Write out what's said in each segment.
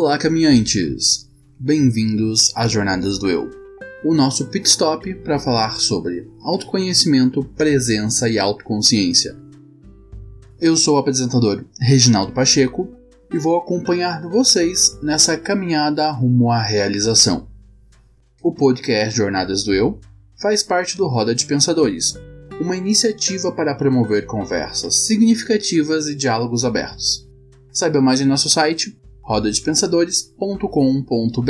Olá, caminhantes! Bem-vindos às Jornadas do Eu, o nosso pit stop para falar sobre autoconhecimento, presença e autoconsciência. Eu sou o apresentador Reginaldo Pacheco e vou acompanhar vocês nessa caminhada rumo à realização. O podcast Jornadas do Eu faz parte do Roda de Pensadores, uma iniciativa para promover conversas significativas e diálogos abertos. Saiba mais em nosso site rodadepensadores.com.br.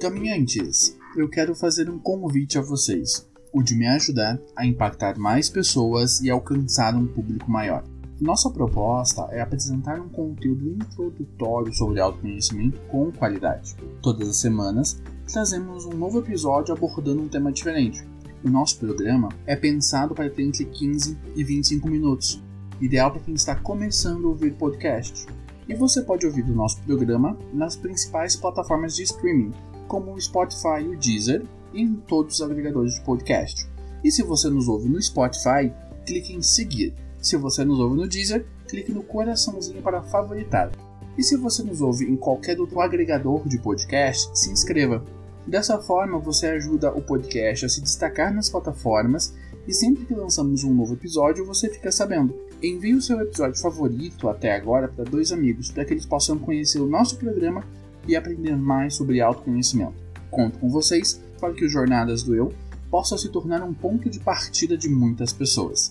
Caminhantes, eu quero fazer um convite a vocês, o de me ajudar a impactar mais pessoas e alcançar um público maior. Nossa proposta é apresentar um conteúdo introdutório sobre autoconhecimento com qualidade. Todas as semanas trazemos um novo episódio abordando um tema diferente. O nosso programa é pensado para ter entre 15 e 25 minutos, ideal para quem está começando a ouvir podcast. E você pode ouvir o nosso programa nas principais plataformas de streaming, como o Spotify e o Deezer, e em todos os agregadores de podcast. E se você nos ouve no Spotify, clique em seguir. Se você nos ouve no Deezer, clique no coraçãozinho para favoritar. E se você nos ouve em qualquer outro agregador de podcast, se inscreva. Dessa forma, você ajuda o podcast a se destacar nas plataformas e sempre que lançamos um novo episódio, você fica sabendo. Envie o seu episódio favorito até agora para dois amigos, para que eles possam conhecer o nosso programa e aprender mais sobre autoconhecimento. Conto com vocês para que o Jornadas do Eu possa se tornar um ponto de partida de muitas pessoas.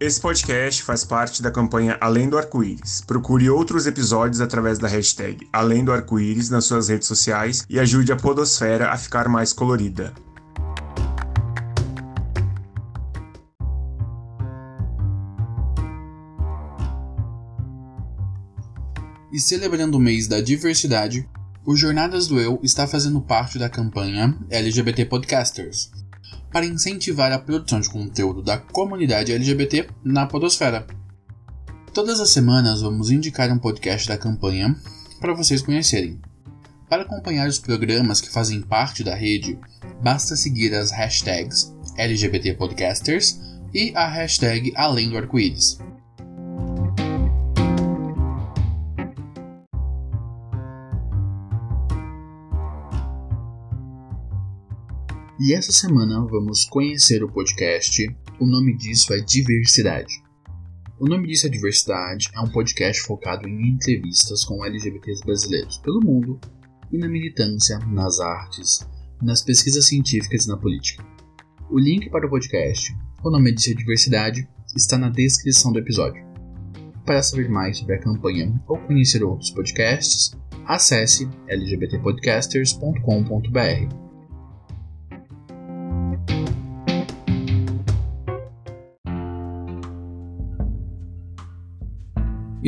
Esse podcast faz parte da campanha Além do Arco-Íris. Procure outros episódios através da hashtag Além do Arco-Íris nas suas redes sociais e ajude a Podosfera a ficar mais colorida. E celebrando o mês da diversidade, o Jornadas do Eu está fazendo parte da campanha LGBT Podcasters, para incentivar a produção de conteúdo da comunidade LGBT na Podosfera. Todas as semanas vamos indicar um podcast da campanha para vocês conhecerem. Para acompanhar os programas que fazem parte da rede, basta seguir as hashtags LGBT Podcasters e a hashtag Além do Arco-Íris. E essa semana vamos conhecer o podcast. O nome disso é Diversidade. O nome disso é Diversidade é um podcast focado em entrevistas com LGBTs brasileiros pelo mundo e na militância, nas artes, nas pesquisas científicas e na política. O link para o podcast, o nome disso é Diversidade, está na descrição do episódio. Para saber mais sobre a campanha ou conhecer outros podcasts, acesse lgbtpodcasters.com.br.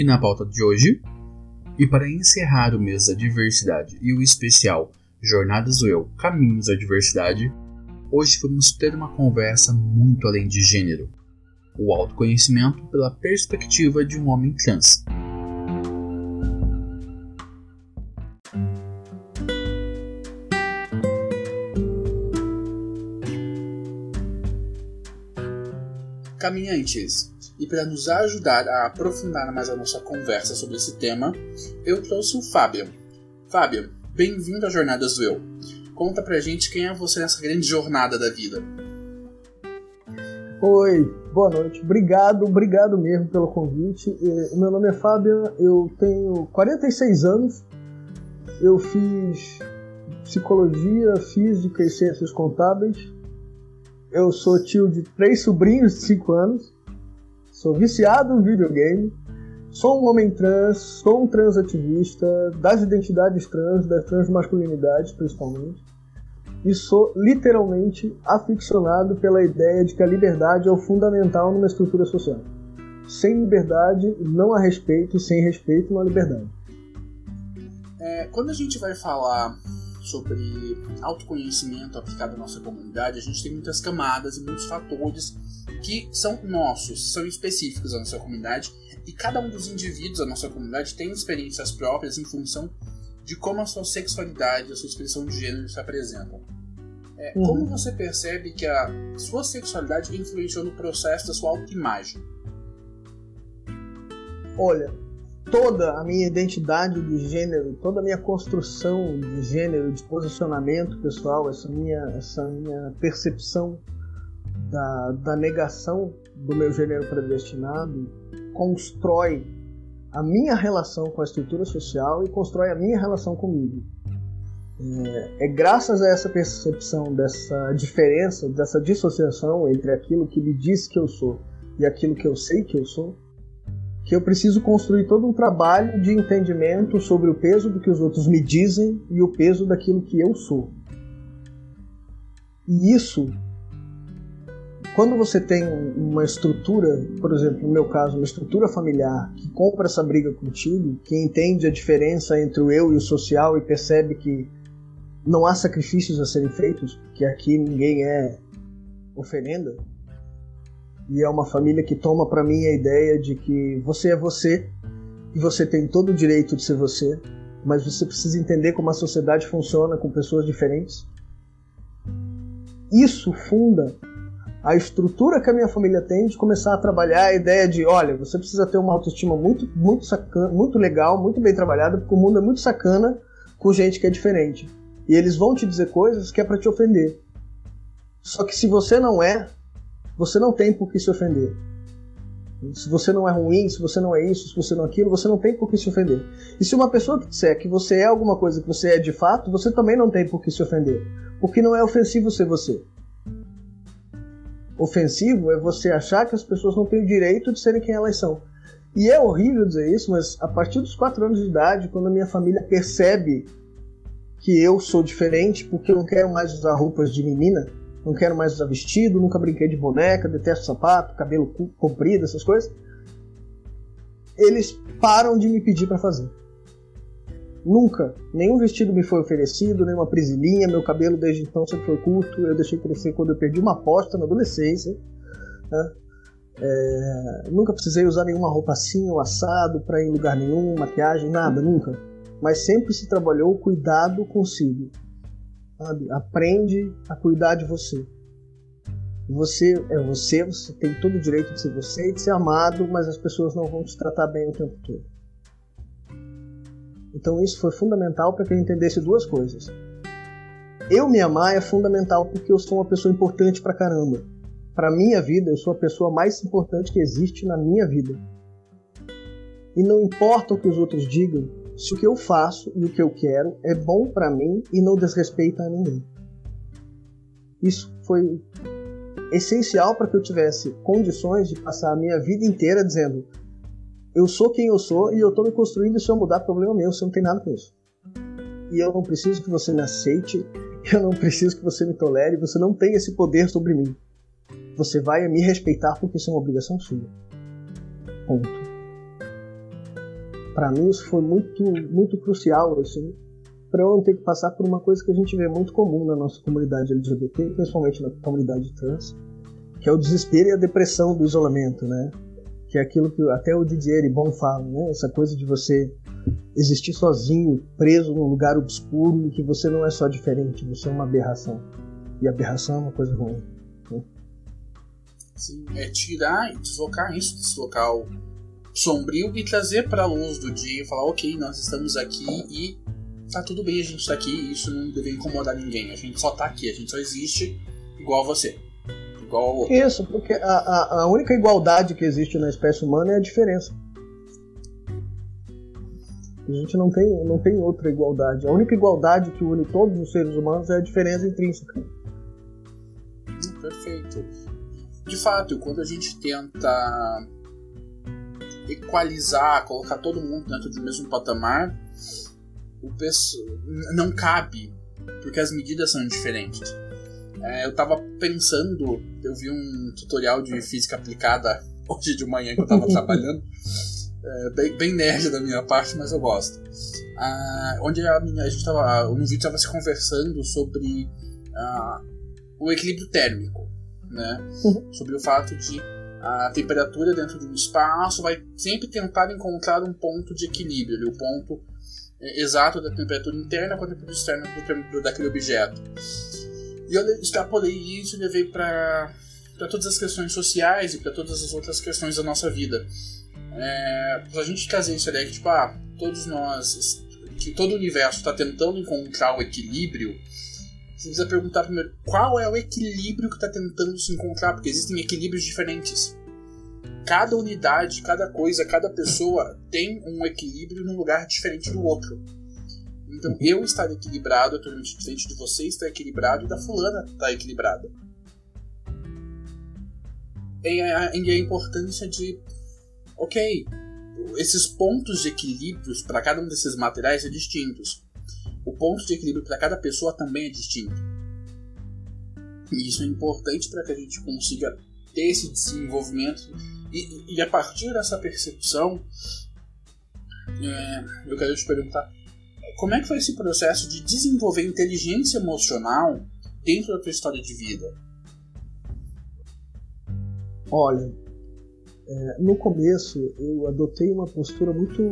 E na pauta de hoje, e para encerrar o mês da diversidade e o especial Jornadas do Eu Caminhos da Diversidade, hoje vamos ter uma conversa muito além de gênero: o autoconhecimento pela perspectiva de um homem trans. Caminhantes, e para nos ajudar a aprofundar mais a nossa conversa sobre esse tema, eu trouxe o Fábio. Fábio, bem-vindo às Jornadas do Eu. Conta pra gente quem é você nessa grande jornada da vida. Oi, boa noite. Obrigado, obrigado mesmo pelo convite. Meu nome é Fábio, eu tenho 46 anos. Eu fiz psicologia, física e ciências contábeis. Eu sou tio de três sobrinhos de 5 anos. Sou viciado em videogame. Sou um homem trans, sou um transativista das identidades trans, das transmasculinidades principalmente. E sou literalmente aficionado pela ideia de que a liberdade é o fundamental numa estrutura social. Sem liberdade não há respeito, sem respeito não há liberdade. É, quando a gente vai falar sobre autoconhecimento aplicado à nossa comunidade, a gente tem muitas camadas e muitos fatores que são nossos, são específicos da nossa comunidade e cada um dos indivíduos da nossa comunidade tem experiências próprias em função de como a sua sexualidade, a sua expressão de gênero se apresentam. É, uhum. Como você percebe que a sua sexualidade influenciou no processo da sua autoimagem? Olha, toda a minha identidade de gênero, toda a minha construção de gênero, de posicionamento pessoal, essa minha, essa minha percepção da, da negação do meu gênero predestinado, constrói a minha relação com a estrutura social e constrói a minha relação comigo. É, é, graças a essa percepção dessa diferença, dessa dissociação entre aquilo que me diz que eu sou e aquilo que eu sei que eu sou, que eu preciso construir todo um trabalho de entendimento sobre o peso do que os outros me dizem e o peso daquilo que eu sou. E isso, quando você tem uma estrutura, por exemplo, no meu caso, uma estrutura familiar que compra essa briga contigo, que entende a diferença entre o eu e o social e percebe que não há sacrifícios a serem feitos, que aqui ninguém é oferenda, e é uma família que toma para mim a ideia de que você é você e você tem todo o direito de ser você, mas você precisa entender como a sociedade funciona com pessoas diferentes. Isso funda a estrutura que a minha família tem de começar a trabalhar a ideia de, olha, você precisa ter uma autoestima muito, muito sacana, muito legal, muito bem trabalhada, porque o mundo é muito sacana com gente que é diferente. E eles vão te dizer coisas que é para te ofender. Só que se você não é, você não tem por que se ofender. Se você não é ruim, se você não é isso, se você não é aquilo, você não tem por que se ofender. E se uma pessoa que disser que você é alguma coisa que você é de fato, você também não tem por que se ofender. Porque não é ofensivo ser você. Ofensivo é você achar que as pessoas não têm o direito de serem quem elas são. E é horrível dizer isso, mas a partir dos 4 anos de idade, quando a minha família percebe que eu sou diferente porque eu não quero mais usar roupas de menina, não quero mais usar vestido, nunca brinquei de boneca, detesto sapato, cabelo comprido, essas coisas. Eles param de me pedir para fazer. Nunca. Nenhum vestido me foi oferecido, nenhuma prisilinha, meu cabelo desde então sempre foi curto, eu deixei crescer quando eu perdi uma aposta na adolescência. Né? É, nunca precisei usar nenhuma roupa assim ou assado para ir em lugar nenhum, maquiagem, nada, nunca. Mas sempre se trabalhou cuidado consigo sabe? Aprende a cuidar de você. Você é você, você tem todo o direito de ser você e de ser amado, mas as pessoas não vão te tratar bem o tempo todo. Então isso foi fundamental para que eu entendesse duas coisas. Eu me amar é fundamental porque eu sou uma pessoa importante pra caramba. Pra minha vida, eu sou a pessoa mais importante que existe na minha vida. E não importa o que os outros digam, se o que eu faço e o que eu quero é bom para mim e não desrespeita a ninguém. Isso foi essencial para que eu tivesse condições de passar a minha vida inteira dizendo: eu sou quem eu sou e eu estou me construindo. Se eu mudar, problema meu, você não tem nada com isso. E eu não preciso que você me aceite, eu não preciso que você me tolere, você não tem esse poder sobre mim. Você vai me respeitar porque isso é uma obrigação sua. Ponto para mim isso foi muito muito crucial assim para eu não ter que passar por uma coisa que a gente vê muito comum na nossa comunidade LGBT, principalmente na comunidade trans, que é o desespero e a depressão do isolamento, né? Que é aquilo que até o Didier Bom fala, né? Essa coisa de você existir sozinho, preso num lugar obscuro, e que você não é só diferente, você é uma aberração. E aberração é uma coisa ruim. Né? Sim, é tirar e deslocar isso desse local sombrio e trazer para a luz do dia e falar, ok, nós estamos aqui e tá tudo bem a gente tá aqui e isso não deve incomodar ninguém. A gente só tá aqui, a gente só existe igual a você. Igual ao outro. Isso, porque a, a, a única igualdade que existe na espécie humana é a diferença. A gente não tem, não tem outra igualdade. A única igualdade que une todos os seres humanos é a diferença intrínseca. Perfeito. De fato, quando a gente tenta equalizar, colocar todo mundo dentro do mesmo patamar, o não cabe, porque as medidas são diferentes. É, eu tava pensando, eu vi um tutorial de física aplicada hoje de manhã que eu tava trabalhando, é, bem, bem nerd da minha parte, mas eu gosto. Ah, onde a, minha, a gente tava, no vídeo tava se conversando sobre ah, o equilíbrio térmico. né? Uhum. Sobre o fato de a temperatura dentro de um espaço vai sempre tentar encontrar um ponto de equilíbrio, o ponto é, exato da temperatura interna com a temperatura externa do, daquele objeto. E eu extrapolei isso e levei para todas as questões sociais e para todas as outras questões da nossa vida. É, a gente trazer isso ali, que tipo, ah, todos nós, que todo o universo está tentando encontrar o equilíbrio, você precisa perguntar primeiro qual é o equilíbrio que está tentando se encontrar, porque existem equilíbrios diferentes. Cada unidade, cada coisa, cada pessoa tem um equilíbrio num lugar diferente do outro. Então eu estar equilibrado é totalmente diferente de você estar equilibrado e da fulana estar equilibrada. E a, e a importância de. Ok, esses pontos de equilíbrios para cada um desses materiais são distintos o ponto de equilíbrio para cada pessoa também é distinto. E isso é importante para que a gente consiga ter esse desenvolvimento. E, e a partir dessa percepção, é, eu quero te perguntar: como é que foi esse processo de desenvolver inteligência emocional dentro da tua história de vida? Olha, é, no começo eu adotei uma postura muito.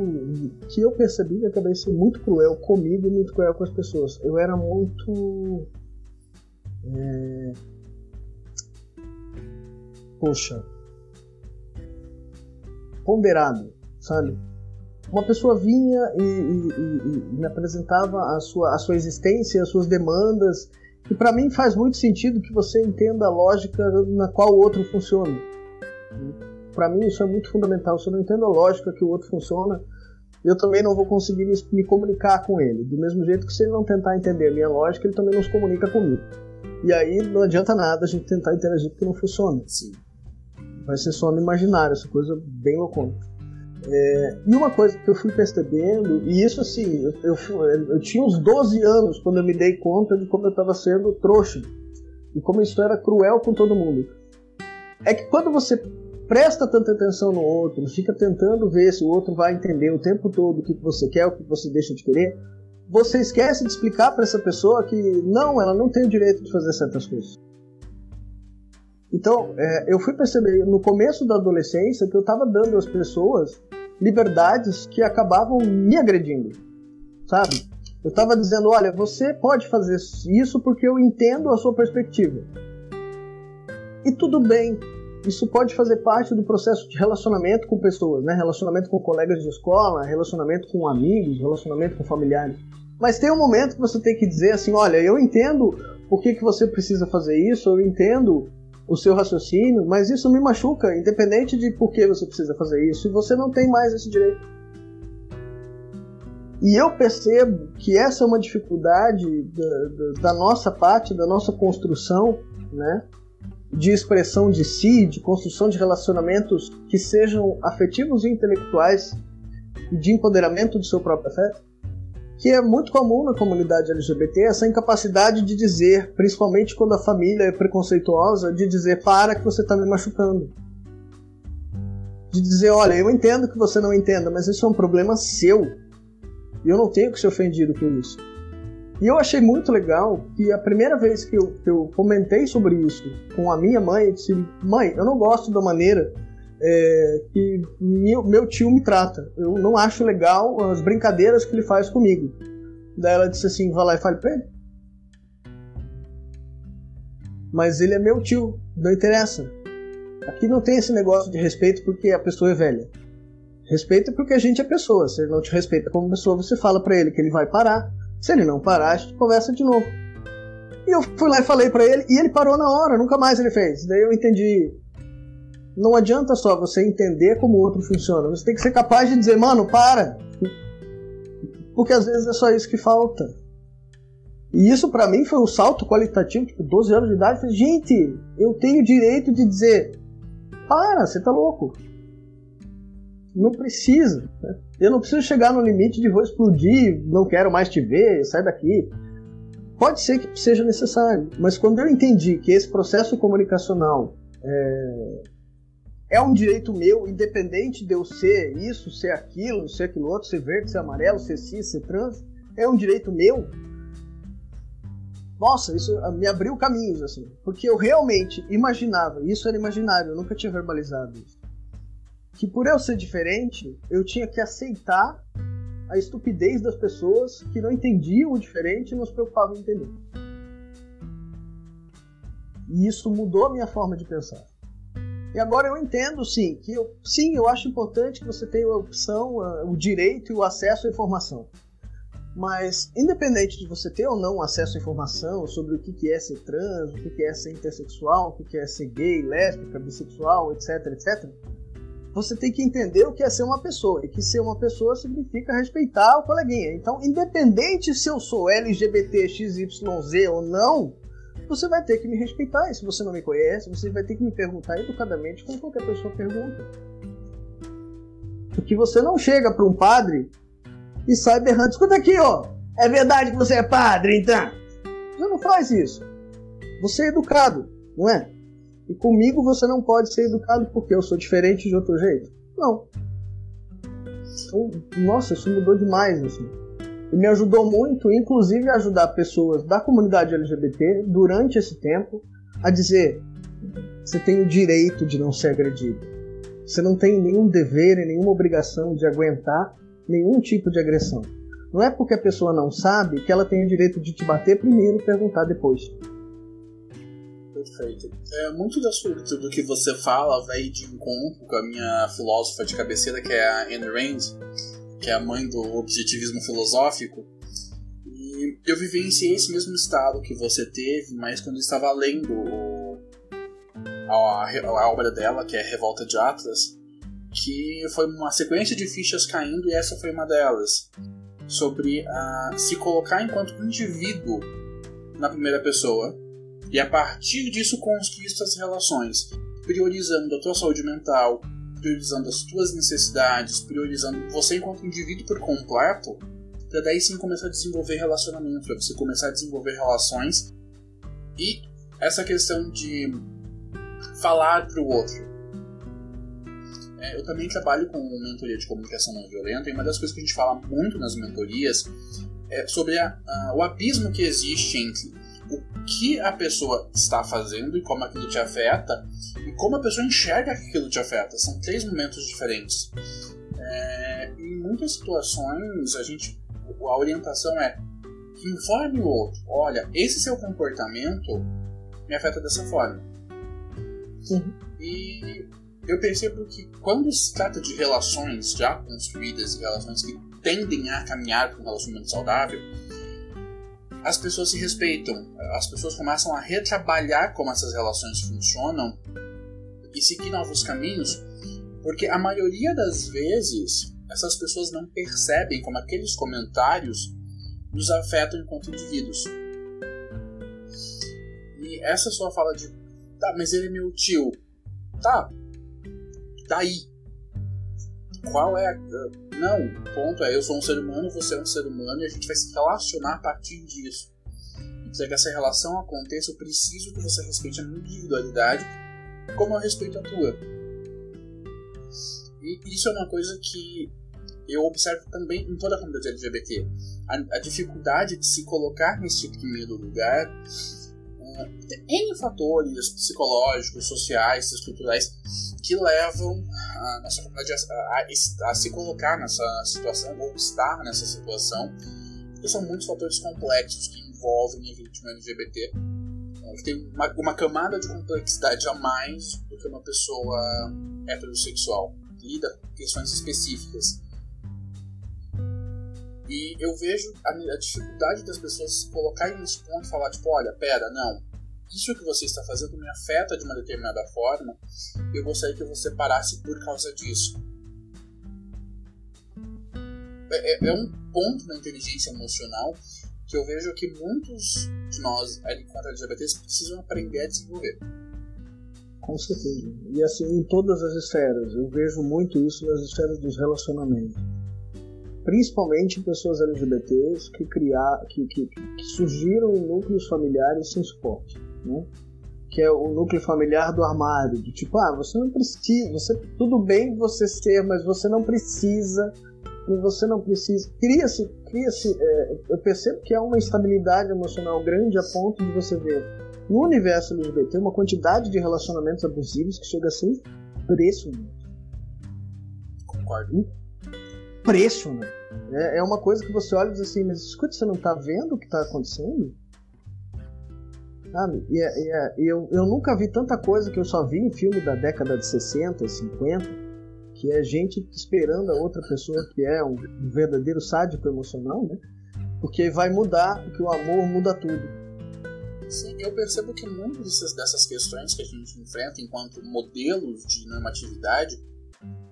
que eu percebi que acabei sendo muito cruel comigo e muito cruel com as pessoas. Eu era muito. É, poxa. ponderado, sabe? Uma pessoa vinha e, e, e, me apresentava a sua, a sua existência, as suas demandas, e para mim faz muito sentido que você entenda a lógica na qual o outro funciona para mim isso é muito fundamental. Se eu não entendo a lógica que o outro funciona, eu também não vou conseguir me, me, comunicar com ele. Do mesmo jeito que se ele não tentar entender a minha lógica, ele também não se comunica comigo. E aí não adianta nada a gente tentar interagir porque não funciona. Sim. Vai ser só no imaginário, essa coisa bem loucona. É, e uma coisa que eu fui percebendo, e isso assim, eu, eu, eu, tinha uns 12 anos quando eu me dei conta de como eu estava sendo trouxa. E como isso era cruel com todo mundo. É que quando você presta tanta atenção no outro, fica tentando ver se o outro vai entender o tempo todo o que você quer, o que você deixa de querer, você esquece de explicar para essa pessoa que não, ela não tem o direito de fazer certas coisas. Então, é, eu fui perceber no começo da adolescência que eu estava dando às pessoas liberdades que acabavam me agredindo, sabe? Eu estava dizendo, olha, você pode fazer isso porque eu entendo a sua perspectiva. E tudo bem, isso pode fazer parte do processo de relacionamento com pessoas, né? Relacionamento com colegas de escola, relacionamento com amigos, relacionamento com familiares. Mas tem um momento que você tem que dizer assim, olha, eu entendo por que, que você precisa fazer isso, eu entendo o seu raciocínio, mas isso me machuca, independente de por que você precisa fazer isso, e você não tem mais esse direito. E eu percebo que essa é uma dificuldade da, da, da nossa parte, da nossa construção, né? De expressão de si, de construção de relacionamentos que sejam afetivos e intelectuais e de empoderamento do seu próprio afeto, que é muito comum na comunidade LGBT, essa incapacidade de dizer, principalmente quando a família é preconceituosa, de dizer para que você está me machucando. De dizer, olha, eu entendo que você não entenda, mas isso é um problema seu. E eu não tenho que ser ofendido por isso. E eu achei muito legal que a primeira vez que eu, que eu comentei sobre isso com a minha mãe, eu disse: Mãe, eu não gosto da maneira é, que meu, meu, tio me trata. Eu não acho legal as brincadeiras que ele faz comigo. Daí ela disse assim: Vai lá e fale pra ele. Mas ele é meu tio, não interessa. Aqui não tem esse negócio de respeito porque a pessoa é velha. Respeito porque a gente é pessoa. Se ele não te respeita como pessoa, você fala para ele que ele vai parar se ele não parar, a gente conversa de novo. E eu fui lá e falei para ele, e ele parou na hora, nunca mais ele fez. Daí eu entendi. Não adianta só você entender como o outro funciona, você tem que ser capaz de dizer, mano, para. Porque às vezes é só isso que falta. E isso para mim foi um salto qualitativo, tipo, 12 anos de idade. Eu falei, gente, eu tenho direito de dizer, para, você tá louco. Não precisa. Né? Eu não preciso chegar no limite de vou explodir, não quero mais te ver, sai daqui. Pode ser que seja necessário, mas quando eu entendi que esse processo comunicacional é, é um direito meu, independente de eu ser isso, ser aquilo, ser aquilo outro, ser verde, ser amarelo, ser cis, ser trans, é um direito meu. nossa, isso me abriu caminhos, assim. Porque eu realmente imaginava, isso era imaginário, eu nunca tinha verbalizado isso. Que por eu ser diferente, eu tinha que aceitar a estupidez das pessoas que não entendiam o diferente e não se preocupavam em entender. E isso mudou a minha forma de pensar. E agora eu entendo, sim, que eu, sim, eu acho importante que você tenha a opção, o direito e o acesso à informação. Mas, independente de você ter ou não acesso à informação sobre o que é ser trans, o que é ser intersexual, o que é ser gay, lésbica, bissexual, etc, etc, você tem que entender o que é ser uma pessoa. E que ser uma pessoa significa respeitar o coleguinha. Então, independente se eu sou LGBT, XYZ ou não, você vai ter que me respeitar. E se você não me conhece, você vai ter que me perguntar educadamente como qualquer pessoa pergunta. Porque você não chega para um padre e sai berrando: escuta aqui, ó, é verdade que você é padre, então? Você não faz isso. Você é educado, não é? E comigo você não pode ser educado porque eu sou diferente de outro jeito. Não. Então, nossa, isso mudou demais, assim. E me ajudou muito, inclusive, a ajudar pessoas da comunidade LGBT durante esse tempo a dizer: você tem o direito de não ser agredido. Você não tem nenhum dever e nenhuma obrigação de aguentar nenhum tipo de agressão. Não é porque a pessoa não sabe que ela tem o direito de te bater primeiro e perguntar depois. Perfeito. É, muito das, do que você fala vai de encontro com a minha filósofa de cabeceira, que é a Anne Rand, que é a mãe do objetivismo filosófico. E eu vivenciei esse mesmo estado que você teve, mas quando estava lendo a, a obra dela, que é Revolta de Atlas, que foi uma sequência de fichas caindo e essa foi uma delas. Sobre a, se colocar enquanto indivíduo na primeira pessoa e a partir disso conquista as relações, priorizando a tua saúde mental, priorizando as tuas necessidades, priorizando você enquanto indivíduo por completo, para daí sim começar a desenvolver relacionamento, para você começar a desenvolver relações e essa questão de falar para o outro. É, eu também trabalho com mentoria de comunicação não violenta e uma das coisas que a gente fala muito nas mentorias é sobre a, a, o abismo que existe entre o que a pessoa está fazendo e como aquilo te afeta e como a pessoa enxerga que aquilo te afeta. São três momentos diferentes. É, em muitas situações, a gente, a orientação é informe o outro. Olha, esse seu comportamento me afeta dessa forma. Uhum. E eu percebo que quando se trata de relações já construídas e relações que tendem a caminhar para um relacionamento saudável, as pessoas se respeitam, as pessoas começam a retrabalhar como essas relações funcionam e seguir novos caminhos, porque a maioria das vezes essas pessoas não percebem como aqueles comentários nos afetam enquanto indivíduos. E essa sua fala de, tá, mas ele é meu tio, tá, daí? Qual é a. Não, o ponto é: eu sou um ser humano, você é um ser humano e a gente vai se relacionar a partir disso. E para que essa relação aconteça, eu preciso que você respeite a minha individualidade como eu respeito a tua. E isso é uma coisa que eu observo também em toda a comunidade LGBT. A, a dificuldade de se colocar nesse primeiro lugar N fatores psicológicos, sociais, estruturais que levam a nossa comunidade a, a, a, se colocar nessa situação ou estar nessa situação. E são muitos fatores complexos que envolvem a vítima LGBT, é, que tem uma, uma camada de complexidade a mais do que uma pessoa heterossexual, lida com questões específicas. E eu vejo a, a, dificuldade das pessoas se colocarem nesse ponto e falar, tipo, olha, pera, não, isso que você está fazendo me afeta de uma determinada forma, eu gostaria que você parasse por causa disso. É, é, é um ponto na inteligência emocional que eu vejo que muitos de nós, enquanto LGBTs, precisam aprender a desenvolver. Com certeza. E assim, em todas as esferas. Eu vejo muito isso nas esferas dos relacionamentos. Principalmente pessoas LGBTs que, criar, que, que, que surgiram em núcleos familiares sem suporte né? Que é o núcleo familiar do armário, de tipo, ah, você não precisa, você tudo bem você ser, mas você não precisa e você não precisa. Cria-se, cria-se. É, eu percebo que há uma instabilidade emocional grande a ponto de você ver no universo LGBT uma quantidade de relacionamentos abusivos que chega a ser impressionante. Concordo. Impressionante. É, é uma coisa que você olha e diz assim, mas escute, você não está vendo o que está acontecendo? Sabe? E, é, e, é, eu, eu nunca vi tanta coisa que eu só vi em filme da década de 60, 50, que é gente esperando a outra pessoa que é um verdadeiro sádico emocional, né? Porque vai mudar, porque o amor muda tudo. Sim, eu percebo que muitas dessas questões que a gente enfrenta enquanto modelos de normatividade,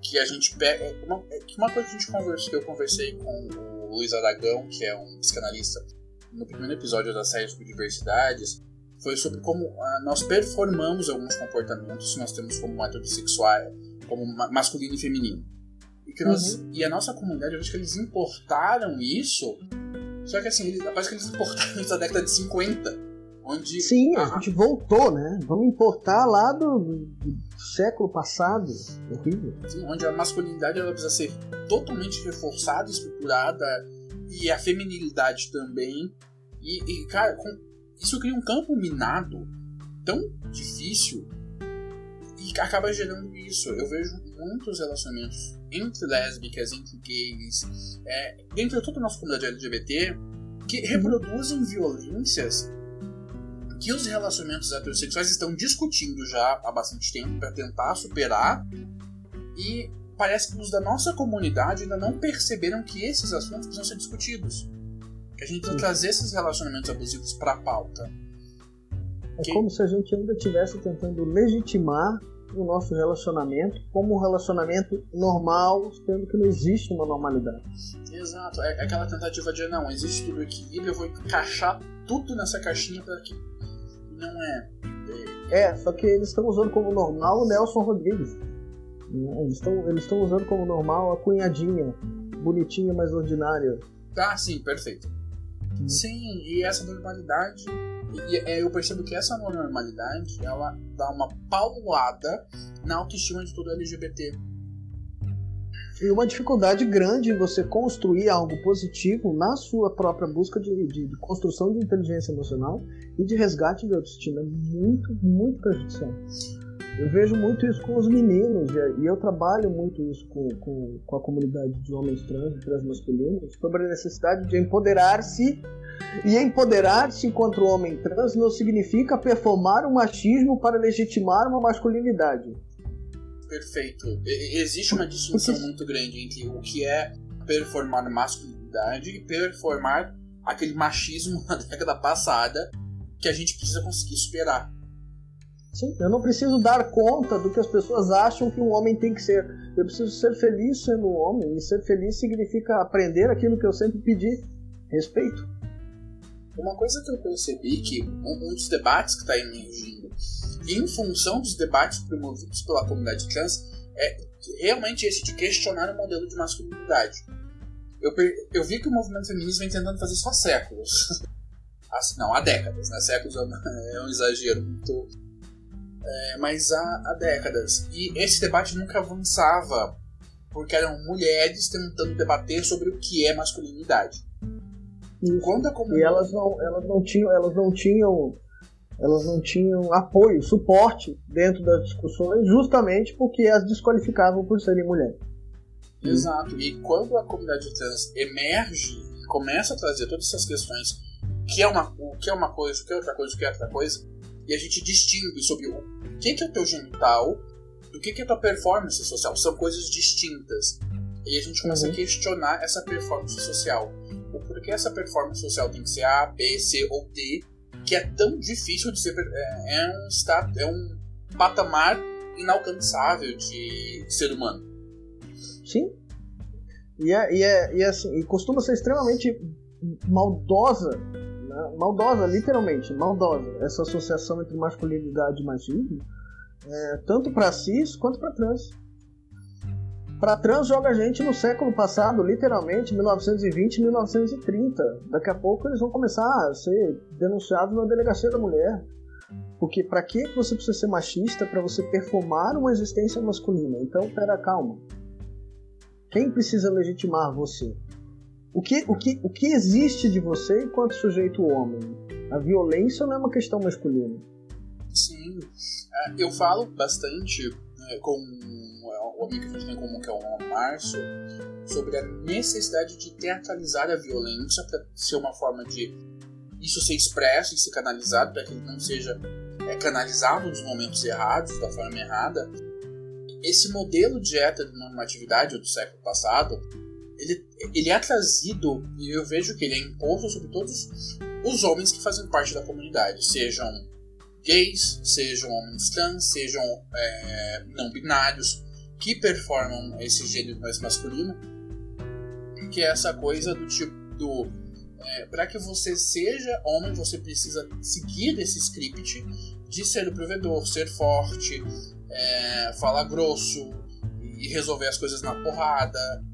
que a gente pega. É uma, é uma coisa que a gente conversou, que eu conversei com o Luiz Aragão, que é um psicanalista, no primeiro episódio da série sobre diversidades, foi sobre como uh, nós performamos alguns comportamentos que nós temos como heterossexuais, como masculino e feminino. E, que nós, uhum. e a nossa comunidade, eu acho que eles importaram isso, só que assim, eles, parece que eles importaram isso da década de 50. Onde Sim, a, a gente voltou, né? Vamos importar lá do, do século passado. Horrível. Sim, onde a masculinidade ela precisa ser totalmente reforçada, estruturada, e a feminilidade também. E, e cara, com, isso cria um campo minado tão difícil e acaba gerando isso. Eu vejo muitos relacionamentos entre lésbicas, entre gays, é, entre toda a nossa comunidade LGBT, que reproduzem violências que os relacionamentos heterossexuais estão discutindo já há bastante tempo para tentar superar e parece que os da nossa comunidade ainda não perceberam que esses assuntos precisam ser discutidos. Que a gente precisa trazer esses relacionamentos abusivos para a pauta. É que... como se a gente ainda estivesse tentando legitimar o nosso relacionamento como um relacionamento normal, sendo que não existe uma normalidade. Exato, é aquela tentativa de não, existe tudo equilíbrio, eu vou encaixar tudo nessa caixinha para que não é. É, só que eles estão usando como normal o Nelson Rodrigues. Eles estão eles usando como normal a cunhadinha, bonitinha, mas ordinária. Tá, sim, perfeito. Sim, e essa normalidade. E, e, eu percebo que essa normalidade ela dá uma paulada na autoestima de todo LGBT. E uma dificuldade grande em você construir algo positivo na sua própria busca de, de, de construção de inteligência emocional e de resgate de autoestima. É muito, muito prejudicial. Eu vejo muito isso com os meninos, e eu trabalho muito isso com, com, com a comunidade de homens trans e transmasculinos, sobre a necessidade de empoderar-se. E empoderar-se enquanto homem trans não significa performar o machismo para legitimar uma masculinidade. Perfeito. Existe uma distinção muito grande entre o que é performar masculinidade e performar aquele machismo da década passada que a gente precisa conseguir superar. Sim, eu não preciso dar conta do que as pessoas acham que um homem tem que ser. Eu preciso ser feliz sendo um homem. E ser feliz significa aprender aquilo que eu sempre pedi: respeito. Uma coisa que eu percebi que um, dos debates que está emergindo, em função dos debates promovidos pela comunidade trans, é realmente esse de questionar o modelo de masculinidade. Eu, eu vi que o movimento feminista vem tentando fazer isso há séculos. Assim, não, há décadas, né? Séculos é um exagero muito é, mas há, há décadas. E esse debate nunca avançava, porque eram mulheres tentando debater sobre o que é masculinidade. E, e elas não, elas não tinham, elas não tinham, elas não tinham apoio, suporte dentro das discussões, justamente porque as desqualificavam por serem mulheres. Exato. E quando a comunidade trans emerge e começa a trazer todas essas questões, que é uma, o que é uma coisa, o que é outra coisa, o que é outra coisa, e a gente distingue sobre o que, é o teu genital do que, que é a tua performance social. São coisas distintas. E a gente começa uhum. a questionar essa performance social. O porquê essa performance social tem que ser A, B, C ou D, que é tão difícil de ser. É, é um, status, é um patamar inalcançável de ser humano. Sim. E, é, e, é, e, é assim, e costuma ser extremamente maldosa maldosa, literalmente, maldosa, essa associação entre masculinidade e machismo, é, tanto para cis quanto para trans. Para trans joga a gente no século passado, literalmente, 1920, 1930. Daqui a pouco eles vão começar a ser denunciados na delegacia da mulher. Porque para que você precisa ser machista para você performar uma existência masculina? Então, pera, calma. Quem precisa legitimar você? O que, o, que, o que existe de você enquanto sujeito homem? A violência não é uma questão masculina. Sim. É, eu falo bastante né, com o amigo que a gente tem em comum, que é o Márcio, sobre a necessidade de teatralizar a violência para ser uma forma de isso ser expresso e ser canalizado, para que ele não seja é, canalizado nos momentos errados, da forma errada. Esse modelo de heteronormatividade do século passado, ele, ele é trazido, e eu vejo que ele é imposto sobre todos os homens que fazem parte da comunidade, sejam gays, sejam homens trans, sejam é, não binários, que performam esse gênero mais masculino, que é essa coisa do tipo do é, para que você seja homem, você precisa seguir esse script de ser o provedor, ser forte, é, falar grosso e resolver as coisas na porrada.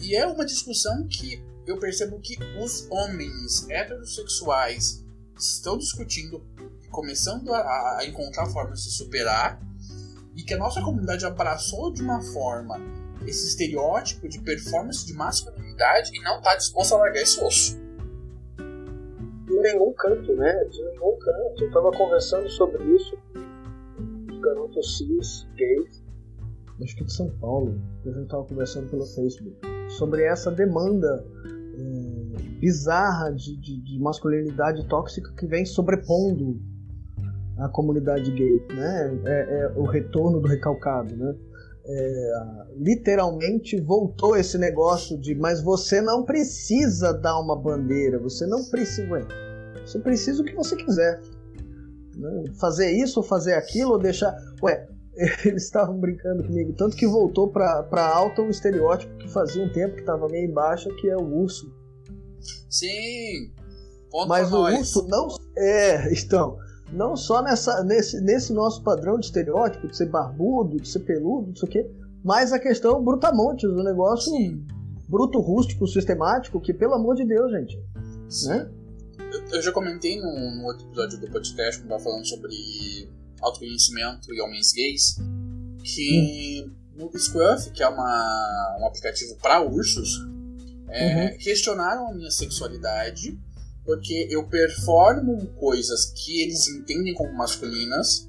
E é uma discussão que eu percebo que os homens heterossexuais estão discutindo começando a, a encontrar formas de superar e que a nossa comunidade abraçou de uma forma esse estereótipo de performance de masculinidade e não está disposto a largar esse osso. De nenhum canto, né? De nenhum canto. Eu estava conversando sobre isso com os garotos cis, gays, acho que de São Paulo, que a gente estava conversando pelo Facebook, sobre essa demanda é, bizarra de, de, de masculinidade tóxica que vem sobrepondo a comunidade gay, né? É, é, o retorno do recalcado, né? É, literalmente voltou esse negócio de mas você não precisa dar uma bandeira, você não precisa, você precisa o que você quiser, né? fazer isso ou fazer aquilo ou deixar, ué, eles estavam brincando comigo tanto que voltou para alta um estereótipo que fazia um tempo que estava meio embaixo que é o urso. Sim. Ponto mas o nós. urso não é, então não só nessa, nesse, nesse nosso padrão de estereótipo, de ser barbudo, de ser peludo, não sei o quê, mas a questão brutamontes, o negócio Sim. bruto, rústico, sistemático, que pelo amor de Deus, gente. Né? Eu, eu, já comentei no, no, outro episódio do podcast, quando estava falando sobre autoconhecimento e homens gays, que hum. no Scruff, que é uma, um aplicativo para ursos, é, uhum. questionaram a minha sexualidade porque eu performo coisas que eles entendem como masculinas,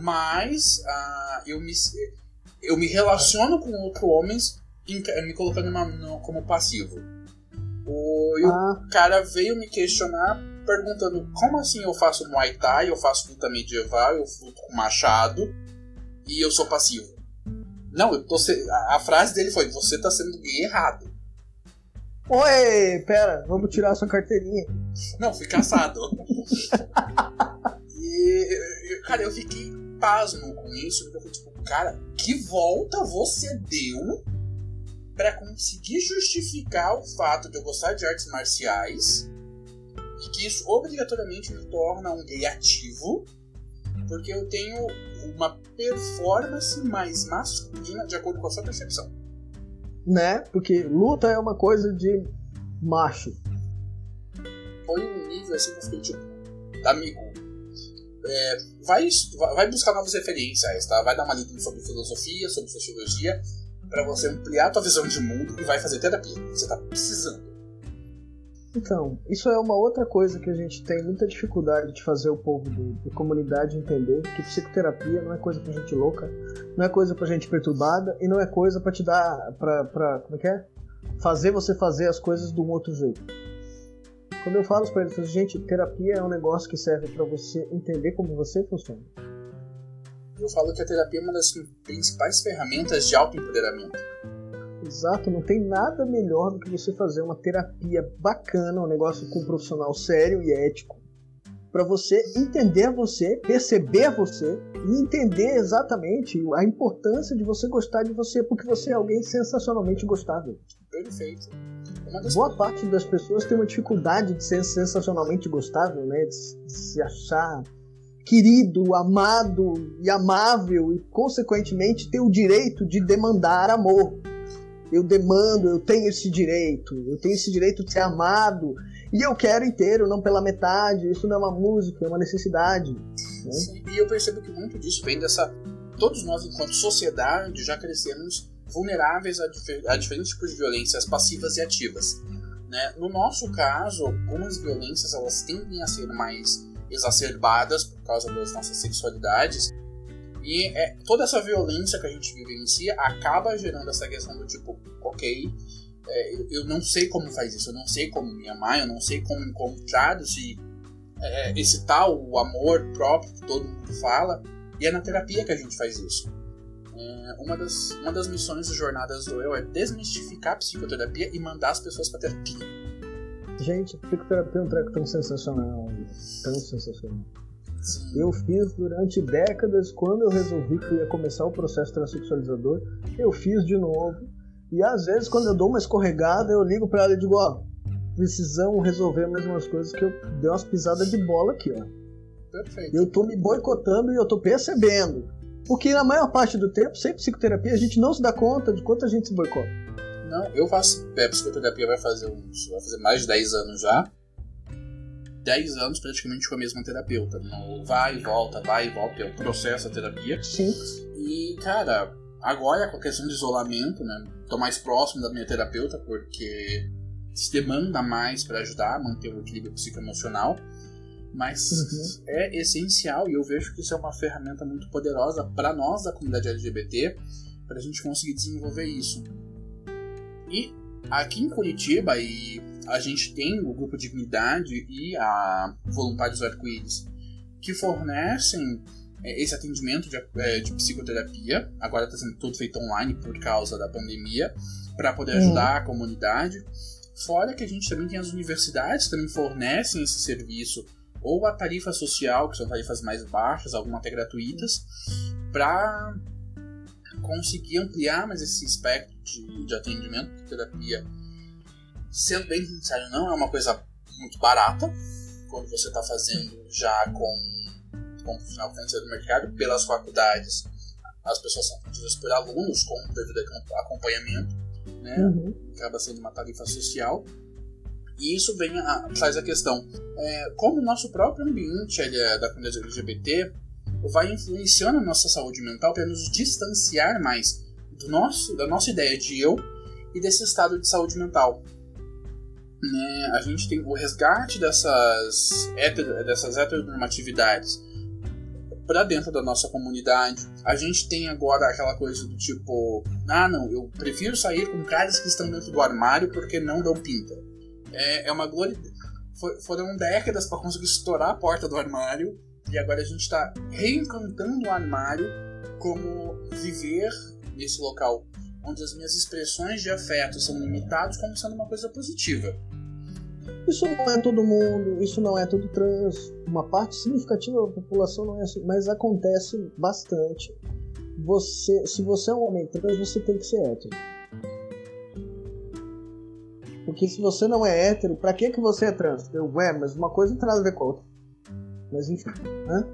mas uh, eu, me, eu me relaciono com outros homens me colocando uma, como passivo. O, ah. o cara veio me questionar perguntando como assim eu faço Muay Thai, eu faço luta medieval, eu luto com machado e eu sou passivo. Não, eu tô se... a frase dele foi: você tá sendo gay errado. Oi, pera, vamos tirar sua carteirinha. Não, fui caçado. e, cara, eu fiquei pasmo com isso, porque eu falei, tipo, cara, que volta você deu para conseguir justificar o fato de eu gostar de artes marciais e que isso obrigatoriamente me torna um gay ativo, porque eu tenho uma performance mais masculina de acordo com a sua percepção né? Porque luta é uma coisa de macho. Foi um nível assim que eu tipo, amigo, é, vai, vai buscar novas referências, tá? Vai dar uma lida sobre filosofia, sobre sociologia, para você ampliar a tua visão de mundo e vai fazer terapia. Você tá precisando. Então, isso é uma outra coisa que a gente tem muita dificuldade de fazer o povo da comunidade entender que psicoterapia não é coisa pra gente louca, não é coisa pra gente perturbada e não é coisa para te dar pra, como é que é? Fazer você fazer as coisas de um outro jeito. Quando eu falo para eles, gente, terapia é um negócio que serve para você entender como você funciona. Eu falo que a terapia é uma das principais ferramentas de autoempoderamento. Exato, não tem nada melhor do que você fazer uma terapia bacana, um negócio com um profissional sério e ético, para você entender você, perceber você e entender exatamente a importância de você gostar de você, porque você é alguém sensacionalmente gostável. Perfeito. Boa parte das pessoas tem uma dificuldade de ser sensacionalmente gostável, né? De, de se achar querido, amado e amável e, consequentemente, ter o direito de demandar amor eu demando, eu tenho esse direito, eu tenho esse direito de ser amado, e eu quero inteiro, não pela metade. Isso não é uma música, é uma necessidade. Né? Sim, e eu percebo que muito disso vem dessa. Todos nós, enquanto sociedade, já crescemos vulneráveis a, a, diferentes tipos de violências passivas e ativas. Né? No nosso caso, algumas violências elas tendem a ser mais exacerbadas por causa das nossas sexualidades e é, toda essa violência que a gente vivencia acaba gerando essa questão do tipo, ok, é, eu, não sei como faz isso, eu não sei como me amar, eu não sei como encontrar esse, é, esse tal o amor próprio que todo mundo fala. E é na terapia que a gente faz isso. É, uma, das, uma das missões do Jornadas do Eu é desmistificar a psicoterapia e mandar as pessoas para terapia. Gente, psicoterapia é um treco tão sensacional. Tão sensacional. Eu fiz durante décadas, quando eu resolvi que ia começar o processo transexualizador, eu fiz de novo. E às vezes, quando eu dou uma escorregada, eu ligo para ela e digo: Ó, precisamos resolver mais umas coisas que eu dei umas pisadas de bola aqui, ó. Perfeito. Eu tô me boicotando e eu tô percebendo. Porque na maior parte do tempo, sem psicoterapia, a gente não se dá conta de quanto a gente se boicota. Não, eu faço é, psicoterapia vai fazer uns. Vai fazer mais de 10 anos já. 10 anos praticamente com a mesma terapeuta. No vai e volta, vai e volta, é o processo da terapia. Sim. E, cara, agora com a questão de isolamento, né? Tô mais próximo da minha terapeuta porque se demanda mais para ajudar a manter o equilíbrio psicoemocional. Mas uhum. é essencial e eu vejo que isso é uma ferramenta muito poderosa para nós da comunidade LGBT para a gente conseguir desenvolver isso. E aqui em Curitiba e a gente tem o grupo Dignidade e a Voluntários Arco-Íris que fornecem é, esse atendimento de, é, de psicoterapia. Agora está sendo tudo feito online por causa da pandemia, para poder ajudar uhum. a comunidade. Fora que a gente também tem as universidades que também fornecem esse serviço, ou a tarifa social, que são tarifas mais baixas, algumas até gratuitas, para conseguir ampliar mais esse espectro de, de atendimento de terapia sendo bem sincero, não é uma coisa muito barata quando você está fazendo já com como profissional financeiro do mercado pelas faculdades. As pessoas são atendidas por alunos com devido acompanhamento, né? Uhum. Acaba sendo uma tarifa social. E isso vem a, traz a questão, é, como o nosso próprio ambiente é da comunidade LGBT vai influenciando a nossa saúde mental para nos distanciar mais do nosso, da nossa ideia de eu e desse estado de saúde mental né, a gente tem o resgate dessas, heter, dessas heteronormatividades para dentro da nossa comunidade. A gente tem agora aquela coisa do tipo, ah não, eu prefiro sair com caras que estão dentro do armário porque não dão pinta. É, é uma glória. foram décadas para conseguir estourar a porta do armário e agora a gente está reencantando o armário como viver nesse local onde as minhas expressões de afeto são limitadas como sendo uma coisa positiva. Isso não é todo mundo, isso não é todo trans. Uma parte significativa da população não é assim, mas acontece bastante. Você, se você é um homem trans, você tem que ser hétero. Porque se você não é hétero, pra que, que você é trans? Eu, ué, mas uma coisa nada a ver com a outra. Mas enfim, né?